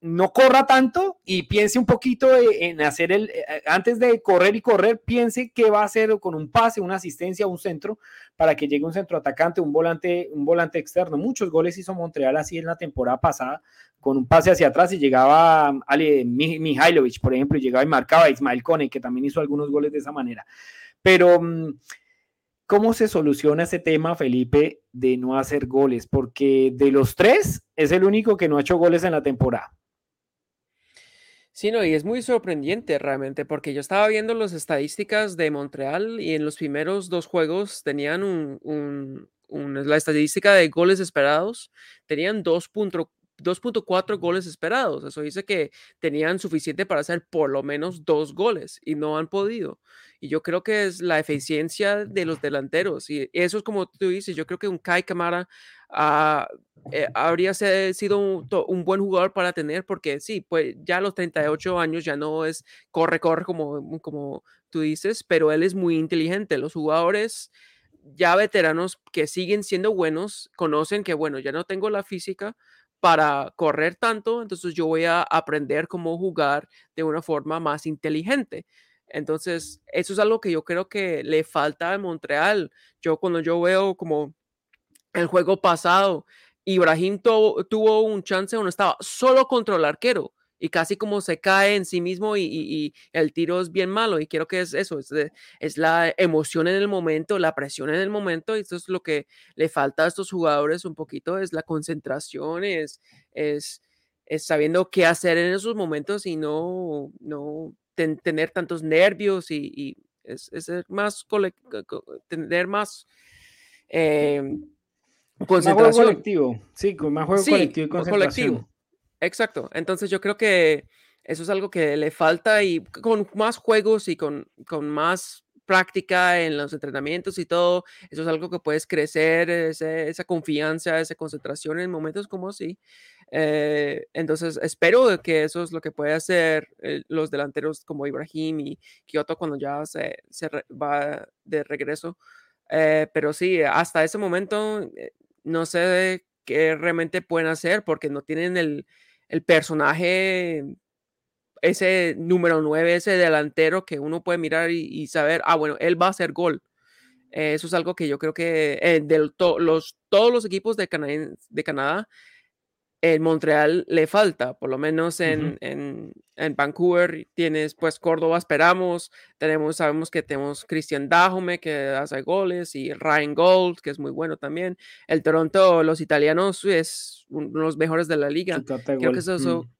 no corra tanto y piense un poquito en hacer el, eh, eh, antes de correr y correr, piense qué va a hacer con un pase, una asistencia, un centro, para que llegue un centro atacante, un volante, un volante externo. Muchos goles hizo Montreal así en la temporada pasada, con un pase hacia atrás y llegaba Ale Mihailovic, por ejemplo, y llegaba y marcaba a Ismael Kone, que también hizo algunos goles de esa manera. Pero mm, ¿Cómo se soluciona ese tema, Felipe, de no hacer goles? Porque de los tres es el único que no ha hecho goles en la temporada. Sí, no, y es muy sorprendente realmente, porque yo estaba viendo las estadísticas de Montreal y en los primeros dos juegos tenían la estadística de goles esperados, tenían 2.4 goles esperados. Eso dice que tenían suficiente para hacer por lo menos dos goles y no han podido. Y yo creo que es la eficiencia de los delanteros. Y eso es como tú dices, yo creo que un Kai Kamara ah, eh, habría sido un, buen jugador para tener, porque sí, pues ya a los 38 años ya no es corre, corre como, como tú dices, pero él es muy inteligente. Los jugadores ya veteranos que siguen siendo buenos conocen que, bueno, ya no tengo la física para correr tanto, entonces yo voy a aprender cómo jugar de una forma más inteligente. Entonces, eso es algo que yo creo que le falta a Montreal. Yo cuando yo veo como el juego pasado, Ibrahim tuvo un chance donde estaba solo contra el arquero y casi como se cae en sí mismo y, el tiro es bien malo y quiero que es eso, es, la emoción en el momento, la presión en el momento y esto es lo que le falta a estos jugadores un poquito, es la concentración, es, es, es sabiendo qué hacer en esos momentos y no, no tener tantos nervios y, es, ser más, tener más... Eh, concentración. colectivo, sí, con más juego colectivo y concentración. Colectivo. Exacto. Entonces yo creo que eso es algo que le falta y con más juegos y con, con más práctica en los entrenamientos y todo, eso es algo que puedes crecer, esa confianza, esa concentración en momentos como así. Eh, entonces, espero que eso es lo que puede hacer eh, los delanteros como Ibrahim y Kyoto cuando ya se, va de regreso. Eh, pero sí, hasta ese momento no sé qué realmente pueden hacer porque no tienen el personaje, ese número 9, ese delantero que uno puede mirar y, saber, ah, bueno, él va a hacer gol. eso es algo que yo creo que eh, de los, todos los equipos de, de Canadá, en Montreal le falta, por lo menos en, en, en, Vancouver tienes pues Córdoba, esperamos, tenemos, sabemos que tenemos Cristian Dajome que hace goles y Ryan Gold que es muy bueno también. El Toronto, los italianos es uno de los mejores de la liga. Creo que eso, mm.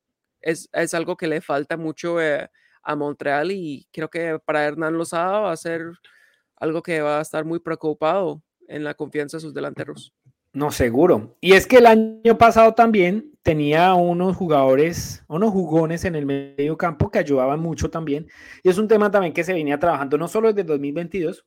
Es, es, algo que le falta mucho eh, a Montreal y creo que para Hernán Lozada va a ser algo que va a estar muy preocupado en la confianza de sus delanteros. No, seguro. Y es que el año pasado también tenía unos jugadores, unos jugones en el medio campo que ayudaban mucho también. Y es un tema también que se venía trabajando no solo desde 2022,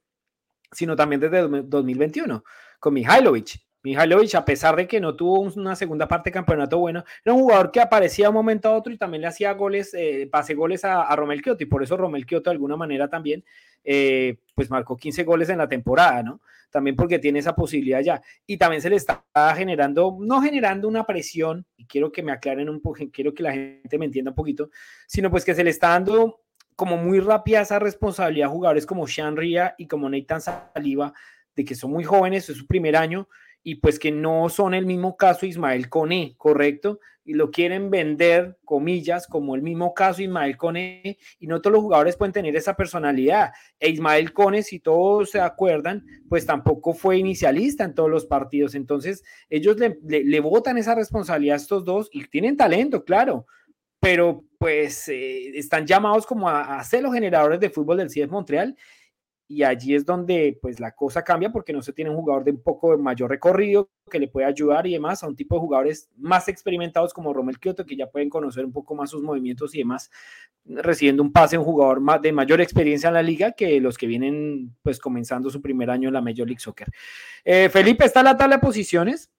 sino también desde 2021 con Mihailovic. Mihailovic, a pesar de que no tuvo una segunda parte de campeonato bueno, era un jugador que aparecía de un momento a otro y también le hacía goles, eh, pase goles a, Romel Kioto y por eso Romel Kioto de alguna manera también, eh, pues marcó 15 goles en la temporada, ¿no? También porque tiene esa posibilidad ya. Y también se le está generando, no generando una presión, y quiero que me aclaren un poco, quiero que la gente me entienda un poquito, sino pues que se le está dando como muy rápida esa responsabilidad a jugadores como Sean Ria y como Nathan Saliva, de que son muy jóvenes, es su primer año, y pues que no son el mismo caso Ismael Cone, ¿correcto? Y lo quieren vender, comillas, como el mismo caso Ismael Cone, y no todos los jugadores pueden tener esa personalidad. E Ismael Cone, si todos se acuerdan, pues tampoco fue inicialista en todos los partidos. Entonces, ellos le, le, votan esa responsabilidad a estos dos y tienen talento, claro, pero pues eh, están llamados como a, a, ser los generadores de fútbol del CIEF Montreal y allí es donde pues la cosa cambia porque no se tiene un jugador de un poco mayor recorrido que le puede ayudar y demás a un tipo de jugadores más experimentados como Romel Kioto que ya pueden conocer un poco más sus movimientos y demás recibiendo un pase un jugador más de mayor experiencia en la liga que los que vienen pues comenzando su primer año en la Major League Soccer. Eh, Felipe, está la tabla de posiciones.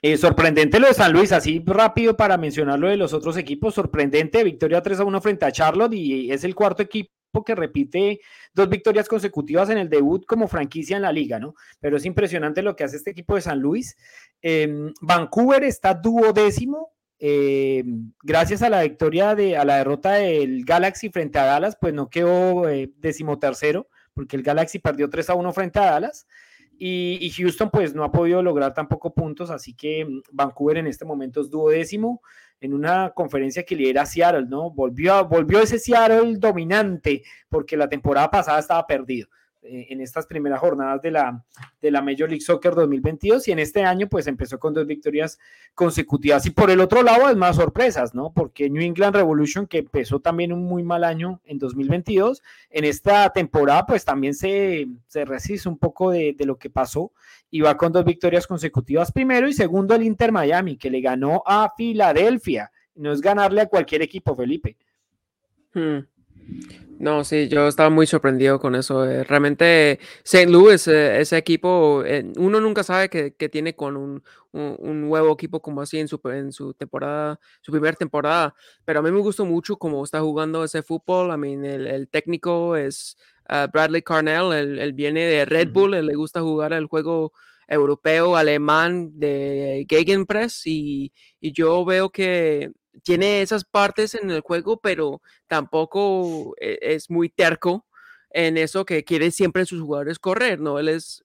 Eh, sorprendente lo de San Luis, así rápido para mencionar lo de los otros equipos, sorprendente, victoria 3 a 1 frente a Charlotte y es el cuarto equipo que repite dos victorias consecutivas en el debut como franquicia en la liga, ¿no? Pero es impresionante lo que hace este equipo de San Luis. Em, Vancouver está duodécimo. Em, gracias a la victoria de a la derrota del Galaxy frente a Dallas, pues no quedó eh, decimotercero, porque el Galaxy perdió 3 a 1 frente a Dallas. Y, y, Houston pues no ha podido lograr tampoco puntos, así que em, Vancouver en este momento es duodécimo en una conferencia que lidera Seattle, ¿no? Volvió, volvió ese Seattle dominante porque la temporada pasada estaba perdido. Eh, en estas primeras jornadas de la, de la Major League Soccer 2022 y en este año pues empezó con dos victorias consecutivas. Y por el otro lado es más sorpresas, ¿no? Porque New England Revolution, que empezó también un muy mal año en 2022, en esta temporada pues también se, se resiste un poco de, de lo que pasó y va con dos victorias consecutivas primero y segundo el Inter Miami, que le ganó a Filadelfia. No es ganarle a cualquier equipo, Felipe. Hmm. No, sí, yo estaba muy sorprendido con eso. eh, Realmente, St. Louis, eh, ese equipo, eh, uno nunca sabe que, que tiene con un, un- un nuevo equipo como así en su, en su temporada, su primera temporada. Pero a mí me gustó mucho cómo está jugando ese fútbol. I mean, el, el técnico es ah, Bradley Carnell, él, él viene de Red. Bull, él le gusta jugar el juego europeo, alemán de Gegenpress y, y yo veo que tiene esas partes en el juego, pero tampoco e- es muy terco en eso que quiere siempre sus jugadores correr, ¿no? Él es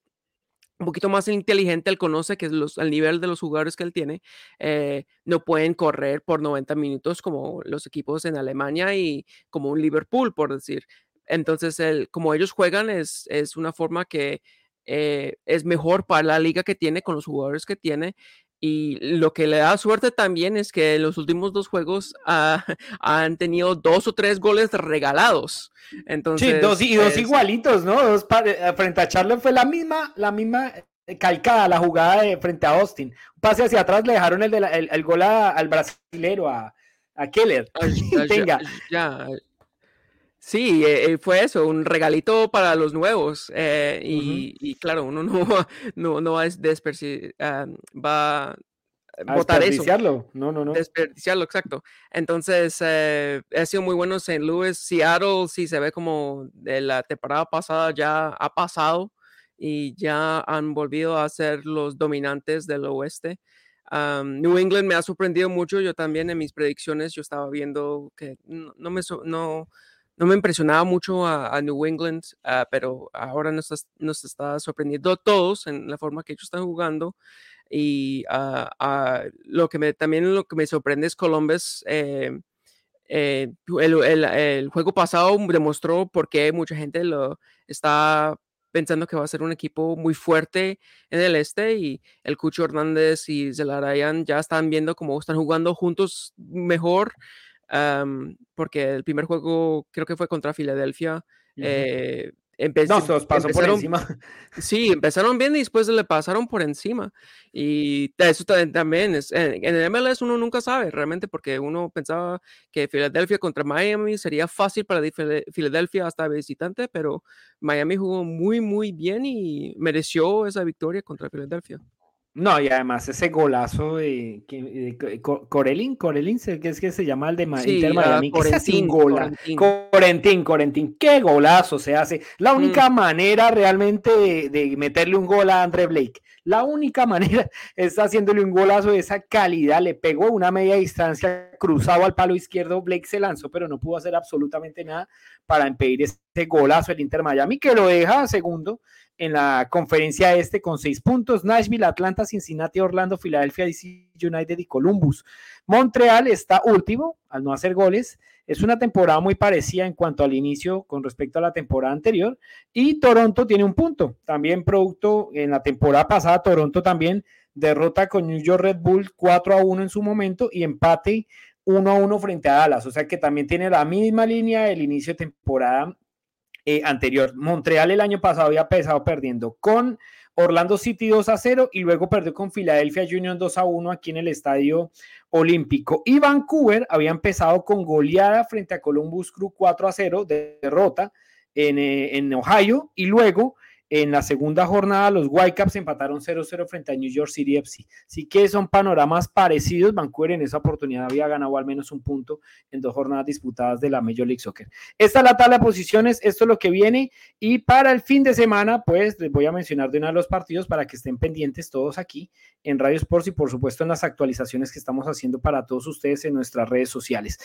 un poquito más inteligente, él conoce que los, al nivel de los jugadores que él tiene, eh, no pueden correr por 90 minutos como los equipos en Alemania y como un Liverpool, por decir. Entonces, él, como ellos juegan, es, es una forma que eh, es mejor para la liga que tiene con los jugadores que tiene. Y lo que le da suerte también es que en los últimos dos juegos ah, han tenido dos o tres goles regalados. Entonces, Sí, dos, y dos es- igualitos, ¿no? Dos pa- eh, frente a Charlotte fue la misma, la misma eh, calcada la jugada de frente a Austin. Pase hacia atrás le dejaron el, de la- el, el gol a- al brasilero, a, a Keller. Ya- Tenga. ya, Sí, eh, eh, fue eso, un regalito para los nuevos. eh, y, y claro, uno no, no, no va a desperci- ah, va a votar eso, desperdiciarlo. No, no, no. desperdiciarlo, exacto. Entonces, eh, ha sido muy bueno St. Louis. Seattle sí se ve como de la temporada pasada ya ha pasado y ya han volvido a ser los dominantes del oeste. Am, New England me ha sorprendido mucho. Yo también en mis predicciones yo estaba viendo que no, no me, no, no me impresionaba mucho a, New England, ah, pero ahora nos, está- sorprendiendo a todos en la forma que ellos están jugando. Y ah, ah, lo que me, también lo que me sorprende es Columbus. eh, eh, el, el- el juego pasado demostró por qué mucha gente lo está pensando que va a ser un equipo muy fuerte en el este y el Cucho Hernández y Zelarayan ya están viendo cómo están jugando juntos mejor am, porque el primer juego creo que fue contra Filadelfia. Ujú. eh, empe- No, se los pasó por encima. Sí, empezaron bien y después le pasaron por encima. Y eso ta- también es, en, en el MLS uno nunca sabe realmente porque uno pensaba que Filadelfia contra Miami sería fácil para Filadelfia hasta visitante, pero Miami jugó muy, muy bien y mereció esa victoria contra Filadelfia. No, y además ese golazo de, de Co- Corelin, Corelin, sé que es que se llama el de Ma- Sí, Inter ah, Miami, gola- Corentin. Corentin, Corentin, qué golazo se hace. La Mm. única manera realmente de, de meterle un gol a Andre Blake, la única manera es haciéndole un golazo de esa calidad. Le pegó una media distancia cruzado al palo izquierdo. Blake se lanzó, pero no pudo hacer absolutamente nada para impedir ese golazo del Inter Miami, que lo deja segundo en la conferencia este con seis puntos. Nashville, Atlanta, Cincinnati, Orlando, Filadelfia, DC United y Columbus. Montreal está último al no hacer goles. Es una temporada muy parecida en cuanto al inicio con respecto a la temporada anterior. Y Toronto tiene un punto. También producto en la temporada pasada, Toronto también derrota con New York Red Bull 4 a 1 en su momento y empate 1 a 1 frente a Dallas. O sea que también tiene la misma línea del inicio de temporada eh, anterior. Montreal el año pasado había empezado perdiendo con Orlando City 2 a 0 y luego perdió con Philadelphia Union 2 a 1 aquí en el estadio olímpico. Y Vancouver había empezado con goleada frente a Columbus Crew 4 a 0, de derrota eh, en Ohio y luego en la segunda jornada los Whitecaps empataron 0-0 frente a New York City FC. Así que son panoramas parecidos. Vancouver en esa oportunidad había ganado al menos un punto en dos jornadas disputadas de la Major League Soccer. Esta es la tabla de posiciones, esto es lo que viene y para el fin de semana pues les voy a mencionar de una de los partidos para que estén pendientes todos aquí en Radio Sports y por supuesto en las actualizaciones que estamos haciendo para todos ustedes en nuestras redes sociales.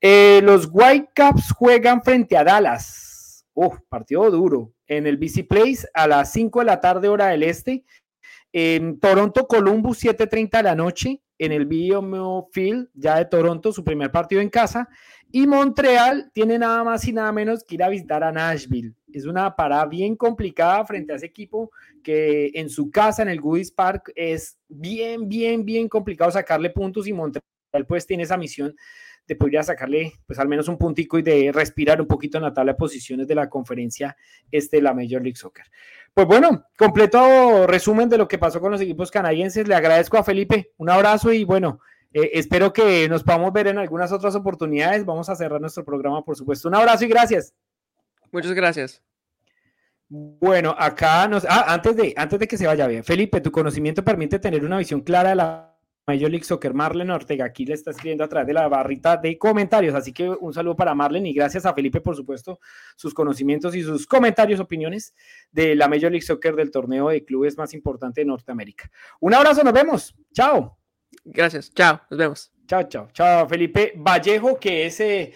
Eh, los Whitecaps juegan frente a Dallas. Uf, partido duro. En el BC Place a las 5 de la tarde, hora del este. En Toronto, Columbus, 7:30 de la noche. En el BMO Field, ya de Toronto, su primer partido en casa. Y Montreal tiene nada más y nada menos que ir a visitar a Nashville. Es una parada bien complicada frente a ese equipo que en su casa, en el Goodies Park, es bien, bien, bien complicado sacarle puntos y Montreal pues tiene esa misión de poder sacarle pues al menos un puntico y de respirar un poquito en la tabla de posiciones de la conferencia este de la Major League Soccer. Pues bueno, completo resumen de lo que pasó con los equipos canadienses. Le agradezco a Felipe, un abrazo y bueno, eh, espero que nos podamos ver en algunas otras oportunidades. Vamos a cerrar nuestro programa, por supuesto. Un abrazo y gracias. Muchas gracias. Bueno, acá nos. Ah, antes de, antes de que se vaya bien, Felipe, tu conocimiento permite tener una visión clara de la Major League Soccer. Marlene Ortega aquí le está escribiendo a través de la barrita de comentarios. Así que un saludo para Marlene y gracias a Felipe, por supuesto, sus conocimientos y sus comentarios, opiniones de la Major League Soccer del torneo de clubes más importante de Norteamérica. Un abrazo, nos vemos. Chao. Gracias. Chao. Nos vemos. Chao, chao. Chao, Felipe Vallejo, que es eh,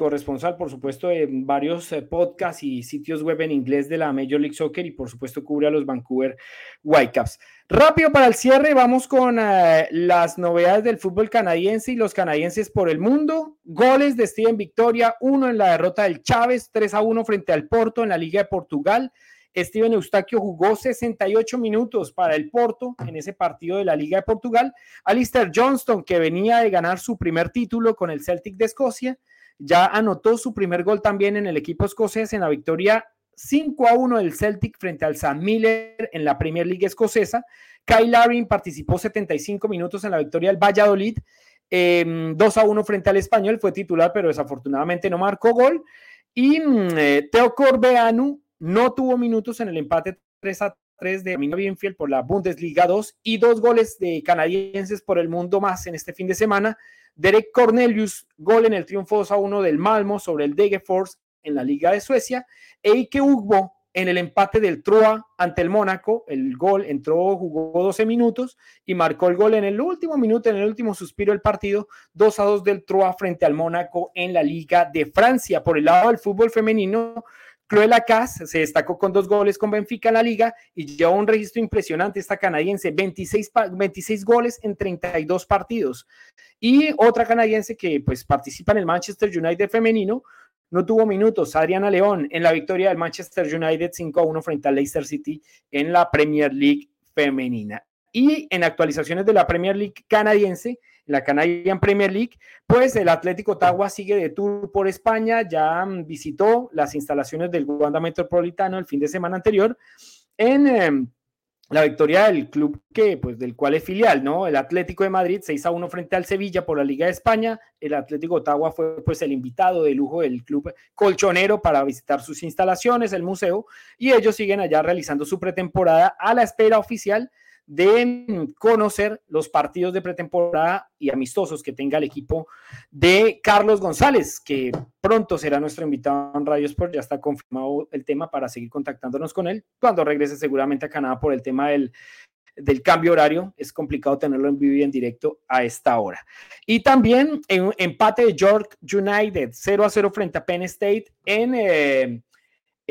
corresponsal, por supuesto, en varios eh, podcasts y sitios web en inglés de la Major League Soccer y, por supuesto, cubre a los Vancouver Whitecaps. Rápido para el cierre, vamos con eh, las novedades del fútbol canadiense y los canadienses por el mundo. Goles de Steven Victoria, uno en la derrota del Chávez, 3 a 1 frente al Porto en la Liga de Portugal. Steven Eustaquio jugó 68 minutos para el Porto en ese partido de la Liga de Portugal. Alistair Johnston, que venía de ganar su primer título con el Celtic de Escocia, ya anotó su primer gol también en el equipo escocés en la victoria 5 a 1 del Celtic frente al San Miller en la Premier League escocesa. Kyle Larin participó 75 minutos en la victoria del Valladolid. 2 em, a 1 frente al Español, fue titular, pero desafortunadamente no marcó gol. Y mm, eh, Teo Corbeanu no tuvo minutos en el empate 3 a 3 de Camino Bienfield por la Bundesliga 2 y dos goles de canadienses por el mundo más en este fin de semana. Derek Cornelius, gol en el triunfo 2 a 1 del Malmo sobre el Degerfors en la Liga de Suecia. E Ike Ugbo en el empate del Troa ante el Mónaco. El gol entró, jugó 12 minutos y marcó el gol en el último minuto, en el último suspiro del partido, 2 a 2 del Troa frente al Mónaco en la Liga de Francia. Por el lado del fútbol femenino, Chloe Lacasse se destacó con dos goles con Benfica en la liga y lleva un registro impresionante esta canadiense, 26, 26 goles en 32 partidos. Y otra canadiense que pues participa en el Manchester United femenino, no tuvo minutos, Adriana León, en la victoria del Manchester United 5 a 1 frente al Leicester City en la Premier League femenina. Y en actualizaciones de la Premier League canadiense, la Canadian Premier League, pues el Atlético Ottawa sigue de tour por España, ya mm, visitó las instalaciones del Wanda Metropolitano el fin de semana anterior en em, la victoria del club que, pues, del cual es filial, ¿no? El Atlético de Madrid 6 a 1 frente al Sevilla por la Liga de España. El Atlético Ottawa fue pues el invitado de lujo del club colchonero para visitar sus instalaciones, el museo, y ellos siguen allá realizando su pretemporada a la espera oficial de conocer los partidos de pretemporada y amistosos que tenga el equipo de Carlos González, que pronto será nuestro invitado en Radio Sport. Ya está confirmado el tema para seguir contactándonos con él cuando regrese seguramente a Canadá por el tema del, del cambio horario. Es complicado tenerlo en vivo y en directo a esta hora. Y también en empate de York United 0 a 0 frente a Penn State en... Eh,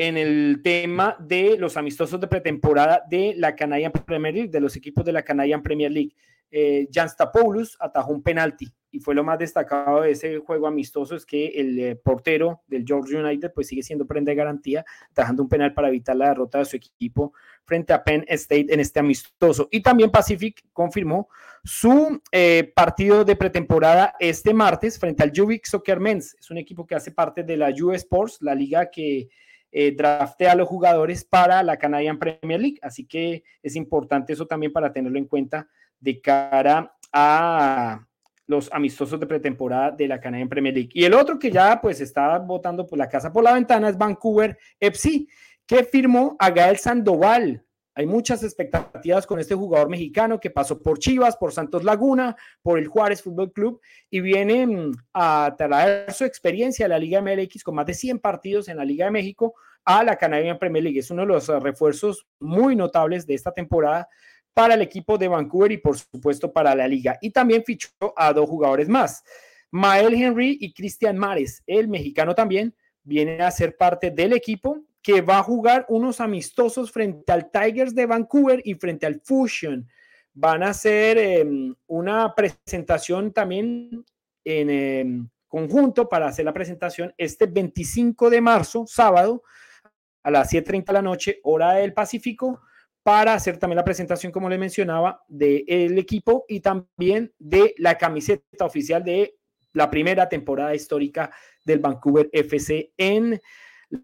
en el tema de los amistosos de pretemporada de la Canadian Premier League, de los equipos de la Canadian Premier League. Eh, Jan Stapoulos atajó un penalti y fue lo más destacado de ese juego amistoso es que el eh, portero del George United pues sigue siendo prenda de garantía, atajando un penal para evitar la derrota de su equipo frente a Penn State en este amistoso. Y también Pacific confirmó su eh, partido de pretemporada este martes frente al Juvic Soccer Men's. Es un equipo que hace parte de la US Sports, la liga que eh, draftea a los jugadores para la Canadian Premier League. Así que es importante eso también para tenerlo en cuenta de cara a los amistosos de pretemporada de la Canadian Premier League. Y el otro que ya pues está votando por la casa por la ventana es Vancouver FC, que firmó a Gael Sandoval, hay muchas expectativas con este jugador mexicano que pasó por Chivas, por Santos Laguna, por el Juárez Fútbol Club y viene mm, a traer su experiencia a la Liga MLX con más de 100 partidos en la Liga de México a la Canadian Premier League. Es uno de los eh, refuerzos muy notables de esta temporada para el equipo de Vancouver y por supuesto para la liga. Y también fichó a dos jugadores más, Mael Henry y Cristian Mares, el mexicano también, viene a ser parte del equipo que va a jugar unos amistosos frente al Tigers de Vancouver y frente al Fusion. Van a hacer em, una presentación también en, em, conjunto para hacer la presentación este 25 de marzo, sábado, a las 7.30 de la noche, hora del Pacífico, para hacer también la presentación, como le mencionaba, del equipo y también de la camiseta oficial de la primera temporada histórica del Vancouver FC en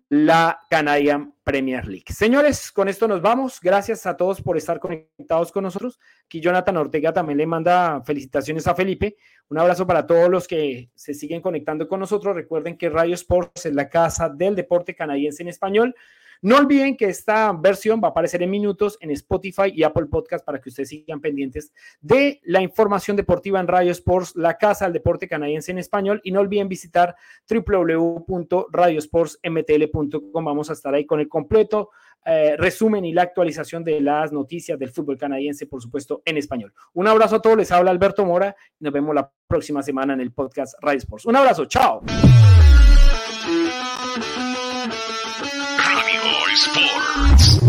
la Canadian Premier League. Señores, con esto nos vamos. Gracias a todos por estar conectados con nosotros. Aquí Jonathan Ortega también le manda felicitaciones a Felipe. Un abrazo para todos los que se siguen conectando con nosotros. Recuerden que Radio Sports es la casa del deporte canadiense en español. No olviden que esta versión va a aparecer en minutos en Spotify y Apple Podcast para que ustedes sigan pendientes de la información deportiva en Radio Sports, la casa del deporte canadiense en español. Y no olviden visitar www.radiosportsmtl.com. Vamos a estar ahí con el completo eh, resumen y la actualización de las noticias del fútbol canadiense, por supuesto, en español. Un abrazo a todos, les habla Alberto Mora nos vemos la próxima semana en el podcast Radio Sports. Un abrazo, chao. Sports.